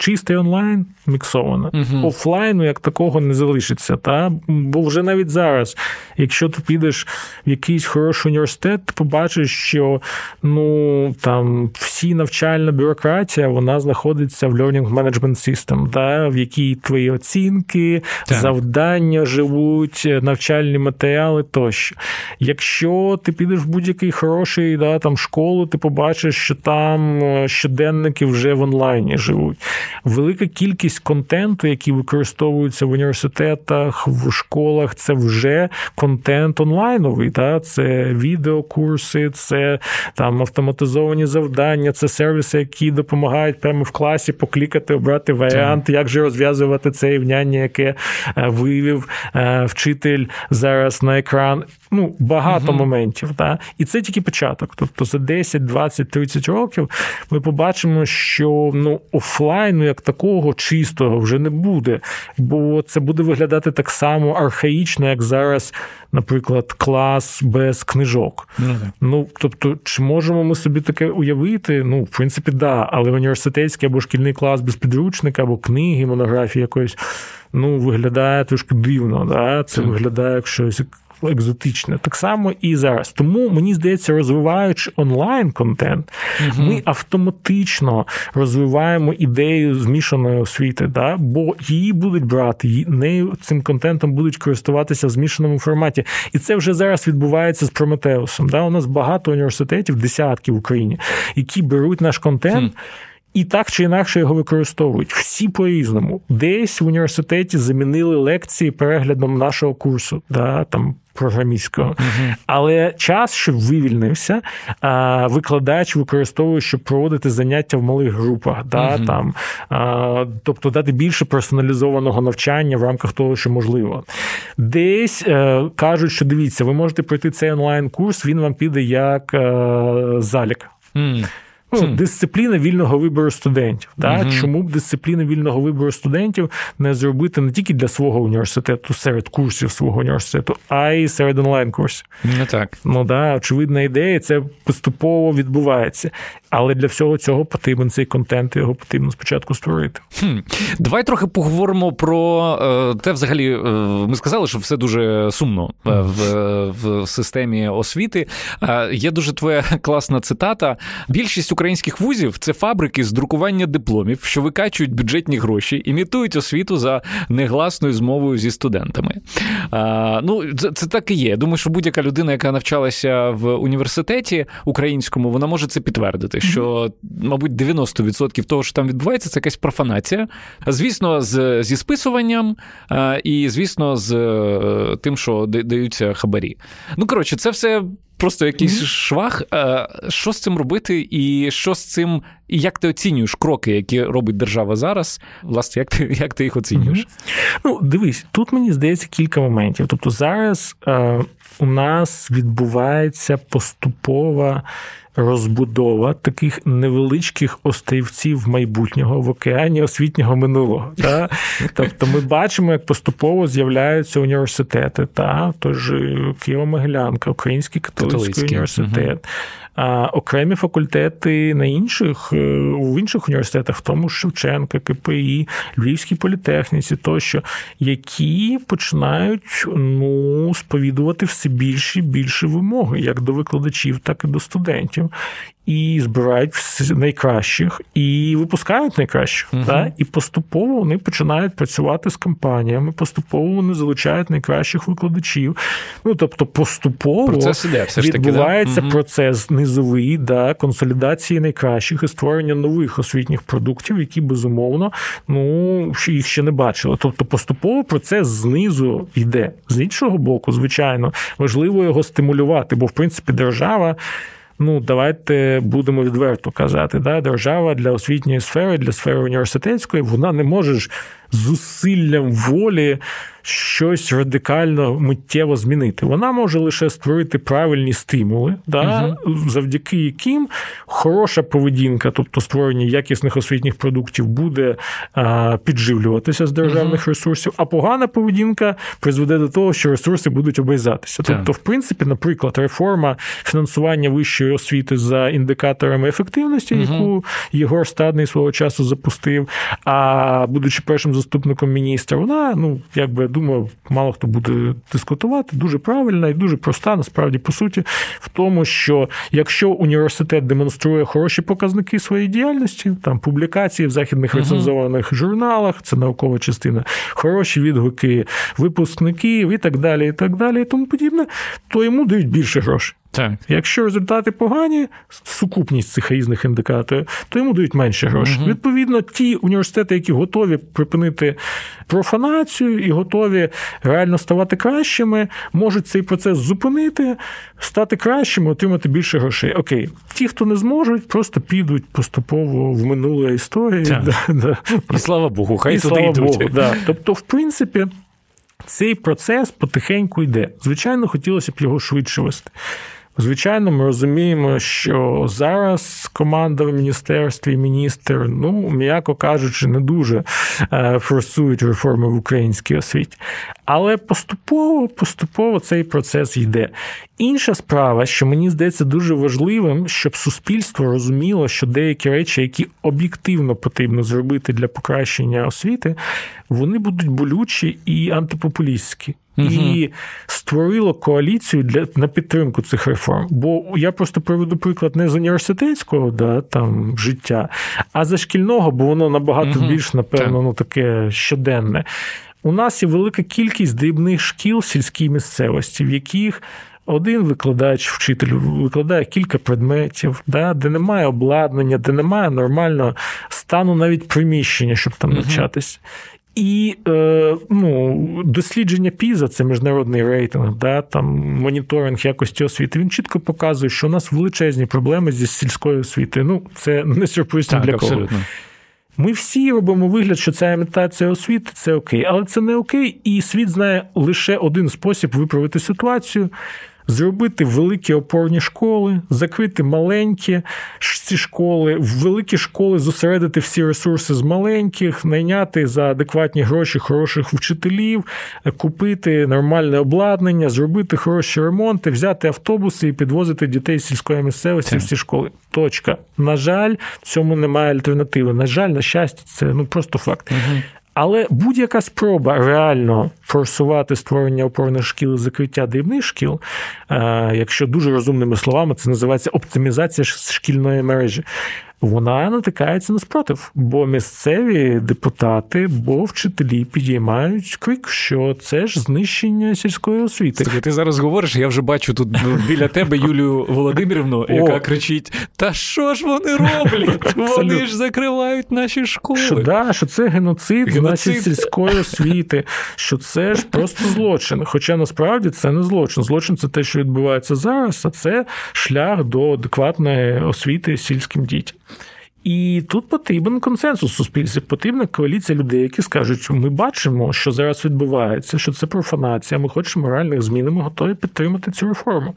чистий онлайн міксовано. Угу. Офлайну як такого не залишиться. Та? Бо вже навіть зараз, якщо ти підеш в якийсь хороший університет, ти побачиш, що ну, там всі навчальна бюрократія вона знаходиться в Learning Management System, та? в якій твої оцінки, так. завдання живуть, навчальні матеріали тощо. Якщо ти підеш в будь-який хороший да, там, школу, ти побачиш, що там е, щоденники вже в онлайні живуть велика кількість контенту, який використовується в університетах, в школах, це вже контент онлайновий. Та? Це відеокурси, це там автоматизовані завдання, це сервіси, які допомагають прямо в класі поклікати, обрати варіант, як же розв'язувати це рівняння, яке е, вивів е, вчитель зараз на екран. Ну, багато угу. моментів. Та? І це тільки початок. Тобто за 10, 20, 30 років ми побачимо, що ну, офлайну як такого чистого вже не буде, бо це буде виглядати так само архаїчно, як зараз, наприклад, клас без книжок. Ну, ну тобто, чи можемо ми собі таке уявити? Ну, в принципі, да, але університетський або шкільний клас без підручника, або книги, монографії якоїсь. Ну, виглядає трошки дивно, да? це виглядає як щось екзотичне. Так само і зараз. Тому мені здається, розвиваючи онлайн контент, угу. ми автоматично розвиваємо ідею змішаної освіти, да? бо її будуть брати, її нею цим контентом будуть користуватися в змішаному форматі. І це вже зараз відбувається з Прометеусом. Да? У нас багато університетів, десятки в Україні, які беруть наш контент. Хм. І так чи інакше його використовують всі по-різному. Десь в університеті замінили лекції переглядом нашого курсу, да, там програмістського. Uh-huh. Але час, щоб вивільнився, викладач використовує, щоб проводити заняття в малих групах, да, uh-huh. там, тобто дати більше персоналізованого навчання в рамках того, що можливо. Десь е, кажуть, що дивіться, ви можете пройти цей онлайн-курс, він вам піде як е, залік. Mm. Ну, дисципліна вільного вибору студентів. Да? mm Чому б дисципліна вільного вибору студентів не зробити не тільки для свого університету серед курсів свого університету, а й серед онлайн курсів? Ну так. Ну да, очевидна ідея, це поступово відбувається. Але для всього цього потрібен цей контент, його потрібно спочатку створити. Хм. Давай трохи поговоримо про е, те, взагалі, е, ми сказали, що все дуже сумно е, в, в системі освіти. Є дуже твоя класна цитата. Більшість українських вузів це фабрики з друкування дипломів, що викачують бюджетні гроші, імітують освіту за негласною змовою зі студентами. Ну, це, це так і є. Думаю, що будь-яка людина, яка навчалася в університеті українському, вона може це підтвердити що, мабуть, 90% того, що там відбувається, це якась профанація. Звісно, з, зі списуванням, і, звісно, з е, тим, що даються хабарі. Ну, коротше, це все. Просто якийсь mm-hmm. швах. Що з цим робити, і що з цим, і як ти оцінюєш кроки, які робить держава зараз? Власне, як ти як ти їх оцінюєш? Mm-hmm. Ну, дивись, тут мені здається кілька моментів. Тобто, зараз е, у нас відбувається поступова розбудова таких невеличких острівців майбутнього в океані освітнього минулого. Та? Тобто ми бачимо, як поступово з'являються університети. Та? Тож Києво-Могилянка, Український католицький, католицький. університет. Угу а окремі факультети на інших е, в інших університетах, в тому Шевченка, КПІ, Львівській політехніці, тощо, які починають ну, сповідувати все більші і більше вимоги, як до викладачів, так і до студентів і збирають найкращих, і випускають найкращих. uh Та? І поступово вони починають працювати з компаніями, поступово вони залучають найкращих викладачів. Ну тобто, поступово процес іде, все ж таки, відбувається да? процес низовий да, консолідації найкращих і створення нових освітніх продуктів, які безумовно ну їх ще не бачили. Тобто, поступово процес знизу йде з іншого боку, звичайно, важливо його стимулювати, бо в принципі держава ну давайте будемо відверто казати, да, держава для освітньої сфери, для сфери університетської, вона не може ж зусиллям волі щось радикально миттєво змінити. Вона може лише створити правильні стимули, да, угу. завдяки яким хороша поведінка, тобто створення якісних освітніх продуктів, буде а, підживлюватися з державних угу. ресурсів, а погана поведінка призведе до того, що ресурси будуть обрізатися. Тобто, в принципі, наприклад, реформа фінансування вищої освіти за індикаторами ефективності, угу. яку Єгор Стадний свого часу запустив, а будучи першим заступником міністра, вона, ну, якби я думаю, мало хто буде дискутувати, дуже правильна і дуже проста, насправді, по суті, в тому, що якщо університет демонструє хороші показники своєї діяльності, там публікації в західних рецензованих журналах, це наукова частина, хороші відгуки випускників і так далі, і так далі, і тому подібне, то йому дають більше грошей. Так. Якщо результати погані, сукупність цих різних індикаторів, то йому дають менше грошей. Угу. Відповідно, ті університети, які готові припинити профанацію і готові реально ставати кращими, можуть цей процес зупинити, стати кращими, отримати більше грошей. Окей, ті, хто не зможуть, просто підуть поступово в минуле історії. Да, да. І слава Богу, хай і туди слава йдуть. Богу, да. Тобто, в принципі. Цей процес потихеньку йде. Звичайно, хотілося б його швидше вести. Звичайно, ми розуміємо, що зараз команда в міністерстві, міністр, ну м'яко кажучи, не дуже е, форсують реформи в українській освіті. Але поступово, поступово цей процес йде. Інша справа, що мені здається дуже важливим, щоб суспільство розуміло, що деякі речі, які об'єктивно потрібно зробити для покращення освіти, вони будуть болючі і антипопулістські. І створило коаліцію для на підтримку цих реформ. Бо я просто приведу приклад не з університетського да, там, життя, а за шкільного, бо воно набагато угу. більш, напевно, ну, таке щоденне. У нас є велика кількість дрібних шкіл в сільській місцевості, в яких один викладач, вчитель викладає кілька предметів, да, де немає обладнання, де немає нормального стану навіть приміщення, щоб там навчатись. І е, ну, дослідження Піза, це міжнародний рейтинг, да, там моніторинг якості освіти. Він чітко показує, що у нас величезні проблеми зі сільською освітою. Ну, це не сюрприз так, для кого. Абсолютно. Ми всі робимо вигляд, що ця імітація освіти це окей, але це не окей, і світ знає лише один спосіб виправити ситуацію зробити великі опорні школи, закрити маленькі ці школи, в великі школи зосередити всі ресурси з маленьких, найняти за адекватні гроші хороших вчителів, купити нормальне обладнання, зробити хороші ремонти, взяти автобуси і підвозити дітей з сільської місцевості в ці школи. Точка. На жаль, цьому немає альтернативи. На жаль, на щастя, це ну просто факт. Угу. Але будь-яка спроба реально форсувати створення опорних шкіл і закриття дрібних шкіл, е, якщо дуже розумними словами, це називається оптимізація шкільної мережі вона натикається на спротив, бо місцеві депутати, бо вчителі підіймають крик, що це ж знищення сільської освіти. Слухай, Ти зараз говориш, я вже бачу тут ну, біля тебе Юлію Володимирівну, яка О. кричить: Та що ж вони роблять? Вони ж закривають наші школи. Що да, що це геноцид, геноцид. значить сільської освіти, що це ж просто злочин. Хоча насправді це не злочин. Злочин це те, що відбувається зараз, а це шлях до адекватної освіти сільським дітям. І тут потрібен консенсус суспільства, потрібна коаліція людей, які скажуть, що ми бачимо, що зараз відбувається, що це профанація. Ми хочемо реальних змін, ми готові підтримати цю реформу.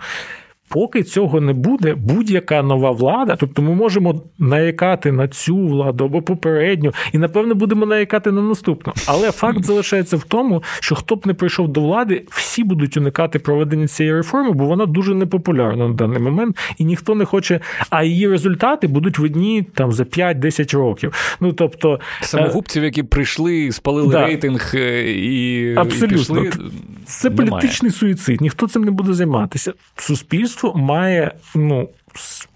Поки цього не буде, будь-яка нова влада, тобто ми можемо наякати на цю владу або попередню, і напевно будемо наякати на наступну. Але факт залишається в тому, що хто б не прийшов до влади, всі будуть уникати проведення цієї реформи, бо вона дуже непопулярна на даний момент, і ніхто не хоче. А її результати будуть видні там за 5-10 років. Ну тобто е, самогубців, які прийшли, спалили да. рейтинг е, і абсолютно і пішли, це немає. політичний суїцид. Ніхто цим не буде займатися. Суспільство суспільство має ну,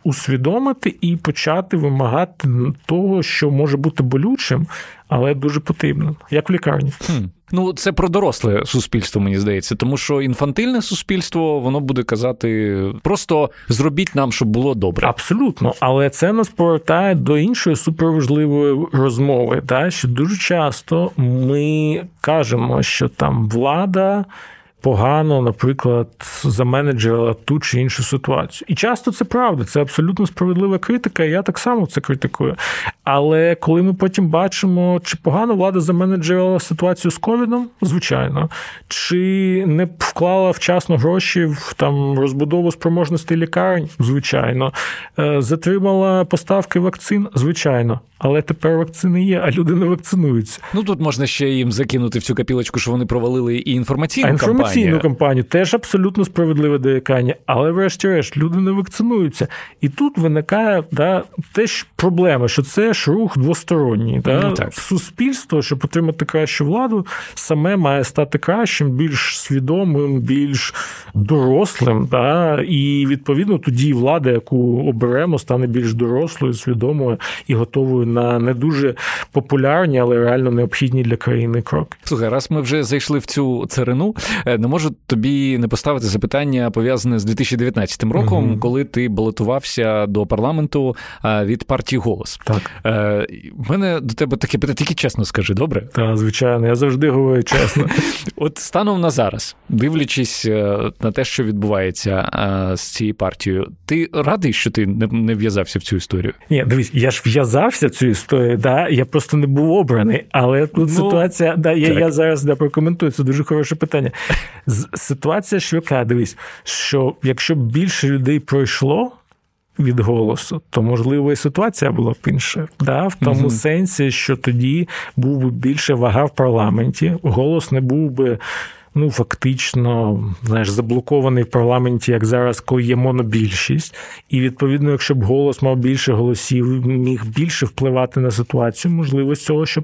усвідомити і почати вимагати того, що може бути болючим, але дуже потрібно, як в лікарні. Хм. Ну, це про доросле суспільство, мені здається, тому що інфантильне суспільство воно буде казати просто зробіть нам, щоб було добре. Абсолютно, але це нас повертає до іншої суперважливої розмови, та що дуже часто ми кажемо, що там влада погано, наприклад, заменеджерила ту чи іншу ситуацію. І часто це правда, це абсолютно справедлива критика, і я так само це критикую. Але коли ми потім бачимо, чи погано влада заменеджерила ситуацію з ковідом, звичайно, чи не вклала вчасно гроші в там розбудову спроможностей лікарень, звичайно, е, затримала поставки вакцин, звичайно. Але тепер вакцини є, а люди не вакцинуються. Ну тут можна ще їм закинути в цю капілочку, що вони провалили і інформаційну а інформаційну кампанію. теж абсолютно справедливе доякання, але, врешті-решт, люди не вакцинуються. І тут виникає да, теж проблема, що це ж рух двосторонній. Да? Ну, так. Суспільство, щоб отримати кращу владу, саме має стати кращим, більш свідомим, більш дорослим. Да? І відповідно тоді влада, яку оберемо, стане більш дорослою, свідомою і готовою на не дуже популярні, але реально необхідні для країни кроки. Слухай, раз ми вже зайшли в цю царину, е, не можу тобі не поставити запитання пов'язане з 2019 роком, угу. коли ти балотувався до парламенту е, від партії голос. Так У е, мене до тебе таке питання, тільки чесно скажи, добре? Так, звичайно, я завжди говорю чесно. От станом на зараз, дивлячись на те, що відбувається з цією партією, ти радий, що ти не в'язався в цю історію? Ні, дивись, я ж в'язався цю історію, да, я просто не був обраний. Але тут ну, ситуація, да, я я зараз да, прокоментую, це дуже хороше питання. Ситуація ж яка, дивись, що якщо б більше людей пройшло. Від голосу, то можливо і ситуація була б інша, да? в тому угу. сенсі, що тоді був би більше вага в парламенті, голос не був би ну фактично знаєш, заблокований в парламенті, як зараз, коли є монобільшість. І відповідно, якщо б голос мав більше голосів, міг більше впливати на ситуацію, можливо, з цього, щоб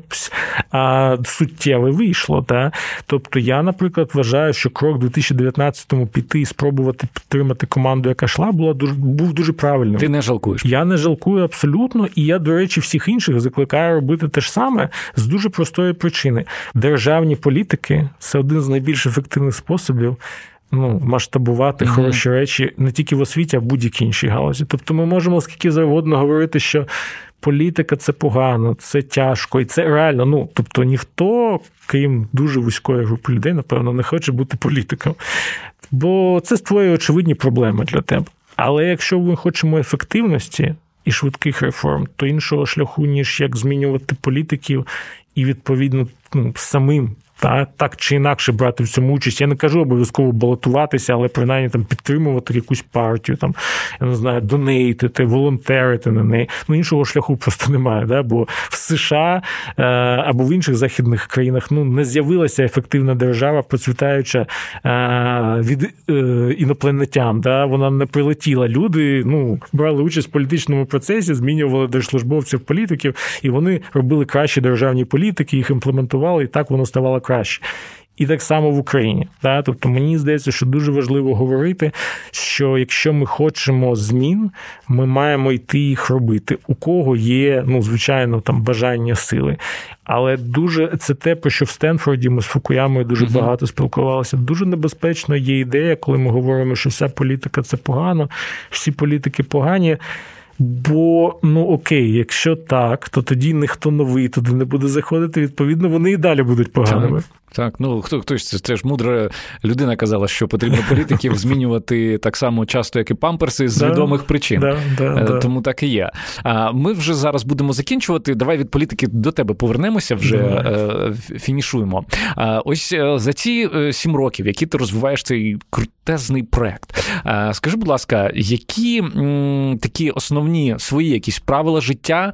а, суттєве вийшло. Та? Тобто я, наприклад, вважаю, що крок 2019-му піти і спробувати підтримати команду, яка йшла, була дуже був дуже правильним. Ти не жалкуєш? Я не жалкую абсолютно, і я, до речі, всіх інших закликаю робити те ж саме з дуже простої причини. Державні політики це один з найбільш найбільш ефективних способів ну, масштабувати mm-hmm. хороші речі не тільки в освіті, а в будь-якій іншій галузі. Тобто ми можемо скільки завгодно говорити, що політика це погано, це тяжко, і це реально. Ну, тобто ніхто, крім дуже вузької групи людей, напевно, не хоче бути політиком. Бо це створює очевидні проблеми для тебе. Але якщо ми хочемо ефективності і швидких реформ, то іншого шляху, ніж як змінювати політиків і відповідно ну, самим та, так чи інакше брати в цьому участь. Я не кажу обов'язково балотуватися, але принаймні там підтримувати якусь партію, там я не знаю, донейтити, волонтерити на неї. Ну іншого шляху просто немає. Да? Бо в США е, або в інших західних країнах ну не з'явилася ефективна держава, процвітаюча е, від е, інопланетян. Да? Вона не прилетіла. Люди ну брали участь в політичному процесі, змінювали держслужбовців, політиків, і вони робили кращі державні політики, їх імплементували, і так воно ставало краще краще. І так само в Україні. Да? Тобто мені здається, що дуже важливо говорити, що якщо ми хочемо змін, ми маємо йти їх робити. У кого є, ну, звичайно, там бажання сили. Але дуже це те, про що в Стенфорді ми з Фукуямою дуже uh-huh. багато спілкувалися. Дуже небезпечно є ідея, коли ми говоримо, що вся політика це погано, всі політики погані. Бо ну окей, якщо так, то тоді ніхто новий туди не буде заходити. Відповідно, вони і далі будуть поганими. Так. Ну хто хтось це, це ж мудра людина казала, що потрібно політиків змінювати так само часто, як і памперси, з відомих причин. Да, да, е, Тому так і є. А ми вже зараз будемо закінчувати. Давай від політики до тебе повернемося, вже е, фінішуємо. А ось е, за ці сім років, які ти розвиваєш цей крутезний проект. Скажи, будь ласка, які м, такі основні свої якісь правила життя,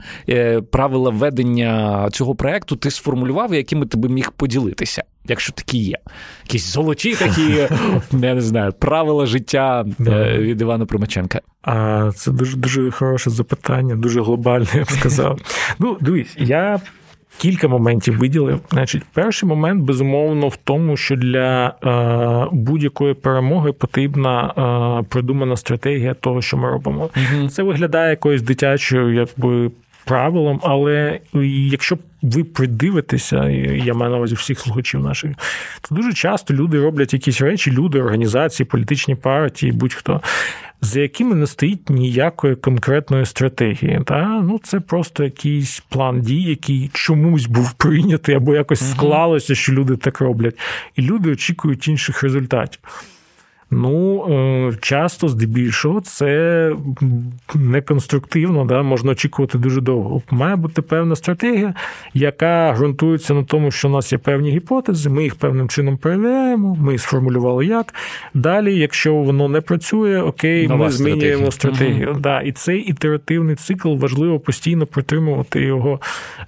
правила ведення цього проекту ти сформулював, якими ти би міг поділитися? Якщо такі є. Якісь золоті такі, я не знаю, правила життя е, від Івана Примаченка. А це дуже дуже хороше запитання, дуже глобальне, я б сказав. Ну, дивись, я. Кілька моментів виділив. Значить, перший момент, безумовно, в тому, що для е, будь-якої перемоги потрібна е, продумана стратегія того, що ми робимо. Це виглядає якоюсь дитячою, якби правилом, але якщо ви придивитеся, я маю на увазі всіх слухачів наших, то дуже часто люди роблять якісь речі, люди, організації, політичні партії, будь-хто, за якими не стоїть ніякої конкретної стратегії. Та? Ну, Це просто якийсь план дій, який чомусь був прийнятий, або якось склалося, що люди так роблять. І люди очікують інших результатів. Ну, е, часто, здебільшого, це неконструктивно, да, можна очікувати дуже довго. Має бути певна стратегія, яка ґрунтується на тому, що у нас є певні гіпотези, ми їх певним чином перевіряємо, ми сформулювали як. Далі, якщо воно не працює, окей, Нова ми змінюємо стратегію. стратегію. Угу. Да, І цей ітеративний цикл важливо постійно притримувати його,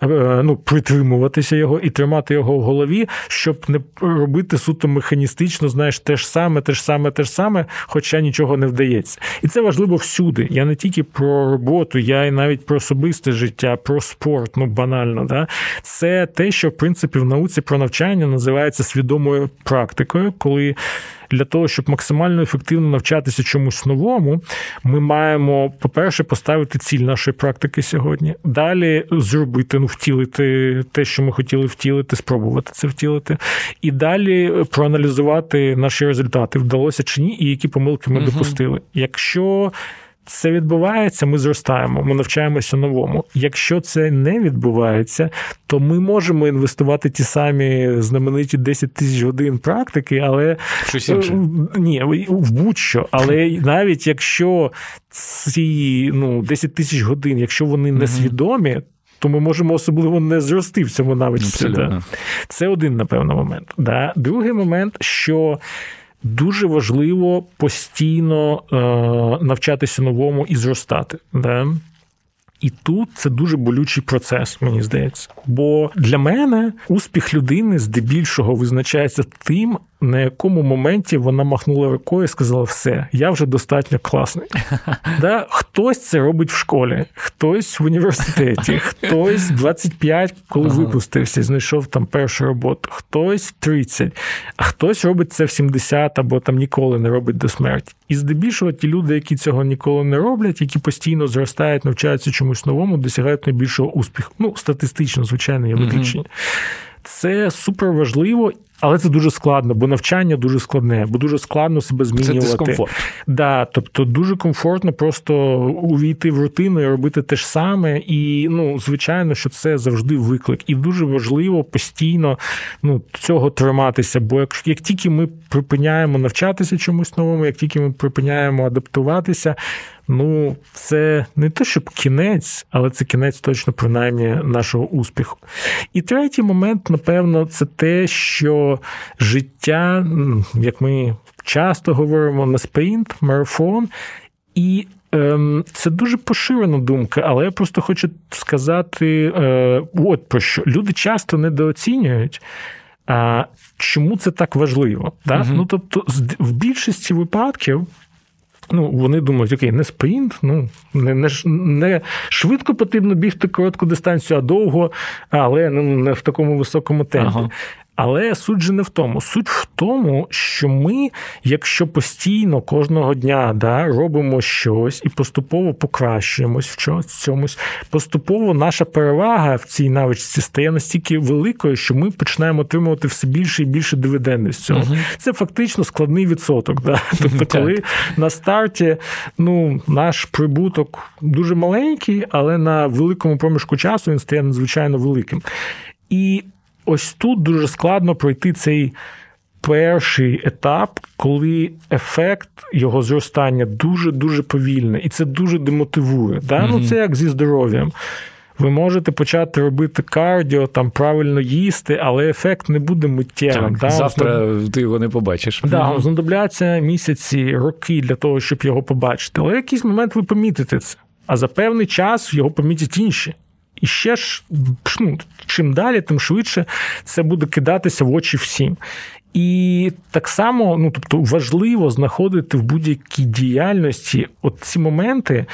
е, ну, притримуватися його і тримати його в голові, щоб не робити суто механістично, знаєш, те ж саме, те ж саме те ж саме, хоча нічого не вдається. І це важливо всюди. Я не тільки про роботу, я і навіть про особисте життя, про спорт, ну банально. Да? Це те, що в принципі в науці про навчання називається свідомою практикою, коли для того, щоб максимально ефективно навчатися чомусь новому, ми маємо, по-перше, поставити ціль нашої практики сьогодні. Далі зробити, ну, втілити те, що ми хотіли втілити, спробувати це втілити. І далі проаналізувати наші результати, вдалося чи ні, і які помилки ми угу. допустили. Якщо це відбувається, ми зростаємо, ми навчаємося новому. Якщо це не відбувається, то ми можемо інвестувати ті самі знамениті 10 тисяч годин практики, але Щось інше. Е, ні, в будь-що. Але навіть якщо ці ну 10 тисяч годин, якщо вони несвідомі, то ми можемо особливо не зрости в цьому навичці. Це один, напевно, момент. Да? Другий момент, що дуже важливо постійно е, навчатися новому і зростати. Да? І тут це дуже болючий процес, мені здається. Бо для мене успіх людини здебільшого визначається тим, на якому моменті вона махнула рукою і сказала: все, я вже достатньо класний. Да? Хтось це робить в школі, хтось в університеті, хтось 25, коли ага. випустився, знайшов там першу роботу, хтось 30, а хтось робить це в 70 або там ніколи не робить до смерті. І здебільшого ті люди, які цього ніколи не роблять, які постійно зростають, навчаються чомусь новому, досягають найбільшого успіху. Ну, статистично, звичайно, є виключення. Це супер важливо Але це дуже складно, бо навчання дуже складне, бо дуже складно себе змінювати. Це дискомфорт. Да, тобто дуже комфортно просто увійти в рутину і робити те ж саме. І ну, звичайно, що це завжди виклик. І дуже важливо постійно ну, цього триматися. Бо як, як тільки ми припиняємо навчатися чомусь новому, як тільки ми припиняємо адаптуватися, ну це не те, щоб кінець, але це кінець точно принаймні нашого успіху. І третій момент, напевно, це те, що життя, як ми часто говоримо, на спринт, марафон, і ем, це дуже поширена думка, але я просто хочу сказати: е, от про що люди часто недооцінюють. А чому це так важливо? Да? uh Ну тобто, в більшості випадків Ну, вони думають, окей, не спринт, ну не не, не швидко потрібно бігти коротку дистанцію, а довго, але ну, не в такому високому темпі. Ага. Але суть же не в тому. Суть в тому, що ми, якщо постійно кожного дня да, робимо щось і поступово покращуємось в чомусь, поступово наша перевага в цій навичці стає настільки великою, що ми починаємо отримувати все більше і більше дивіденди з цього. Угу. Це фактично складний відсоток. Да? Тобто, коли на старті ну, наш прибуток дуже маленький, але на великому проміжку часу він стає надзвичайно великим. І ось тут дуже складно пройти цей перший етап, коли ефект його зростання дуже-дуже повільний, і це дуже демотивує. Да? Mm-hmm. Ну, Це як зі здоров'ям. Ви можете почати робити кардіо, там правильно їсти, але ефект не буде миттєвим. Так, Завтра Знад... ти його не побачиш. Да, mm-hmm. Знадобляться місяці, роки для того, щоб його побачити. Але в якийсь момент ви помітите це. А за певний час його помітять інші. І ще ж ну, чим далі, тим швидше це буде кидатися в очі всім. І так само, ну тобто, важливо знаходити в будь-якій діяльності от ці моменти,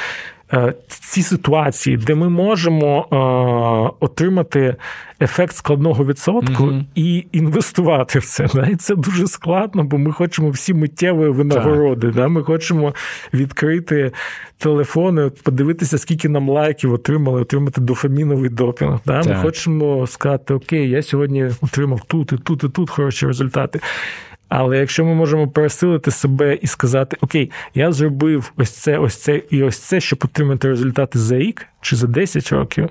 ці ситуації, де ми можемо е, отримати ефект складного відсотку mm-hmm. і інвестувати в це. Да? І це дуже складно, бо ми хочемо всі миттєві винагороди. Да? Ми хочемо відкрити телефони, подивитися, скільки нам лайків отримали, отримати дофаміновий допінг. Да? Ми хочемо сказати, окей, я сьогодні отримав тут і тут, і тут хороші результати. Але якщо ми можемо пересилити себе і сказати, окей, я зробив ось це, ось це і ось це, щоб отримати результати за рік чи за 10 років,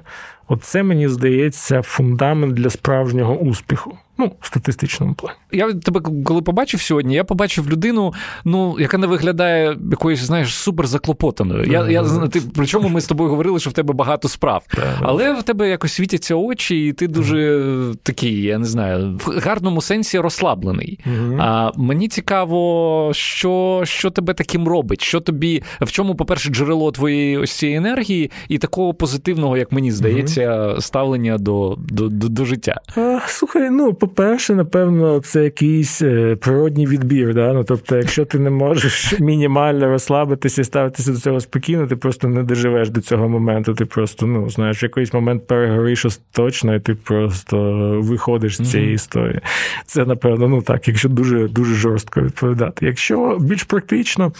оце мені здається фундамент для справжнього успіху. Ну, в статистичному плані. Я тебе коли побачив сьогодні, я побачив людину, ну, яка не виглядає якоюсь, знаєш, супер заклопотаною. Я, я, ти, Причому ми з тобою говорили, що в тебе багато справ. Але в тебе якось світяться очі, і ти дуже такий, я не знаю, в гарному сенсі розслаблений. А мені цікаво, що що тебе таким робить, що тобі, в чому, по-перше, джерело твоєї ось цієї енергії і такого позитивного, як мені здається, ставлення до, до, до, до життя. Слухай, ну по-перше, напевно, це якийсь е, природній відбір. Да? Ну, Тобто, якщо ти не можеш мінімально розслабитися і ставитися до цього спокійно, ти просто не доживеш до цього моменту. Ти просто ну, знаєш, в якийсь момент перегориш точно, і ти просто виходиш з цієї історії. Це, напевно, ну так, якщо дуже дуже жорстко відповідати. Якщо більш практично,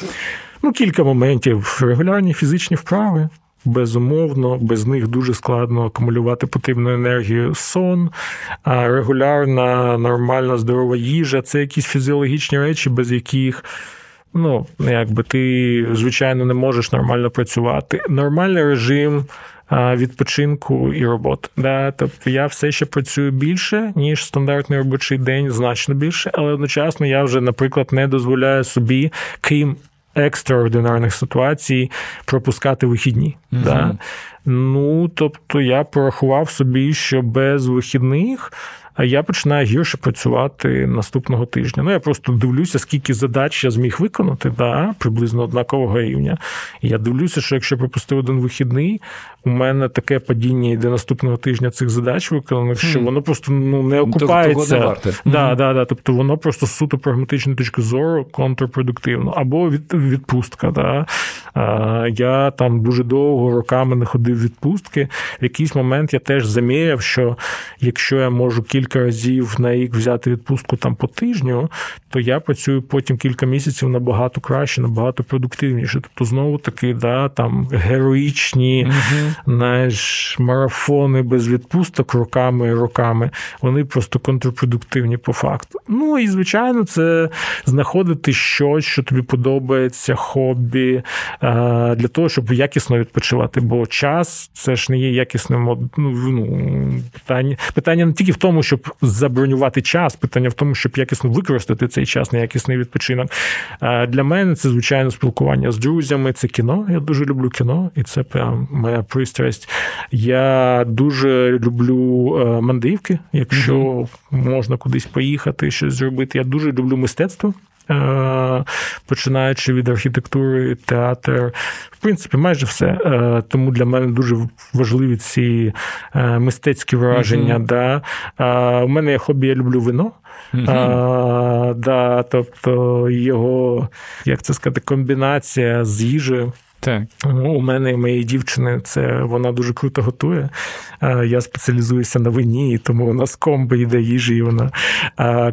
ну кілька моментів, регулярні фізичні вправи. Безумовно, без них дуже складно акумулювати потрібну енергію. Сон, регулярна, нормальна, здорова їжа це якісь фізіологічні речі, без яких. Ну, якби ти, звичайно, не можеш нормально працювати. Нормальний режим відпочинку і роботи. Да? Тобто я все ще працюю більше, ніж стандартний робочий день, значно більше, але одночасно я вже, наприклад, не дозволяю собі, крім екстраординарних ситуацій пропускати вихідні. Mm-hmm. Да? Ну, тобто я порахував собі, що без вихідних. А я починаю гірше працювати наступного тижня. Ну, я просто дивлюся, скільки задач я зміг виконати, да, приблизно однакового рівня. І я дивлюся, що якщо пропустив один вихідний, у мене таке падіння йде наступного тижня цих задач виконаних, що воно просто ну, не окупається. Того не да, да, да, Тобто воно просто з суто прагматичної точки зору контрпродуктивно. Або від, відпустка. Да. А, Я там дуже довго роками не ходив відпустки. В якийсь момент я теж заміряв, що якщо я можу кілька кілька разів на рік взяти відпустку там по тижню, то я працюю потім кілька місяців набагато краще, набагато продуктивніше. Тобто, знову таки, да, там героїчні uh знаєш, марафони без відпусток роками і роками, вони просто контрпродуктивні по факту. Ну і звичайно, це знаходити щось, що тобі подобається, хобі е, для того, щоб якісно відпочивати. Бо час це ж не є якісним ну, ну, питання. Питання не тільки в тому, щоб забронювати час, питання в тому, щоб якісно використати цей час на якісний відпочинок. Для мене це звичайно спілкування з друзями. Це кіно. Я дуже люблю кіно, і це прям моя пристрасть. Я дуже люблю е, мандрівки, якщо mm-hmm. можна кудись поїхати, щось зробити. Я дуже люблю мистецтво. Е, починаючи від архітектури, театр, в принципі, майже все. Е, тому для мене дуже важливі ці е, мистецькі враження. Mm-hmm. Да. У мене є хобі, я люблю вино. Mm-hmm. А, да, Тобто його, як це сказати, комбінація з їжею. Так. Ну, у мене і моєї дівчини це вона дуже круто готує. Я спеціалізуюся на вині, тому у нас комби йде їжі. і вона.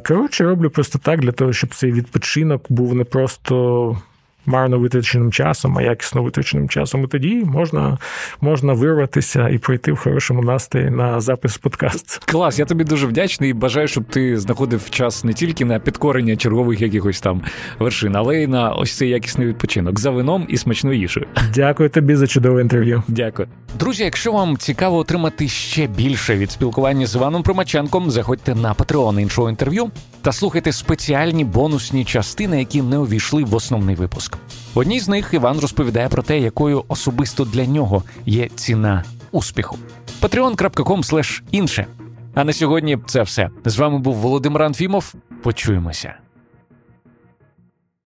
Коротше, роблю просто так для того, щоб цей відпочинок був не просто марно витраченим часом, а якісно витраченим часом. І тоді можна можна вирватися і пройти в хорошому настрої на запис подкаст. Клас, я тобі дуже вдячний і бажаю, щоб ти знаходив час не тільки на підкорення чергових якихось там вершин, але й на ось цей якісний відпочинок за вином і смачною їжею. Дякую тобі за чудове інтерв'ю. Дякую, друзі. Якщо вам цікаво отримати ще більше від спілкування з Іваном Примаченком, заходьте на Patreon іншого інтерв'ю та слухайте спеціальні бонусні частини, які не увійшли в основний випуск В одній з них Іван розповідає про те, якою особисто для нього є ціна успіху. patreon.com інше. А на сьогодні це все. З вами був Володимир Анфімов. Почуємося.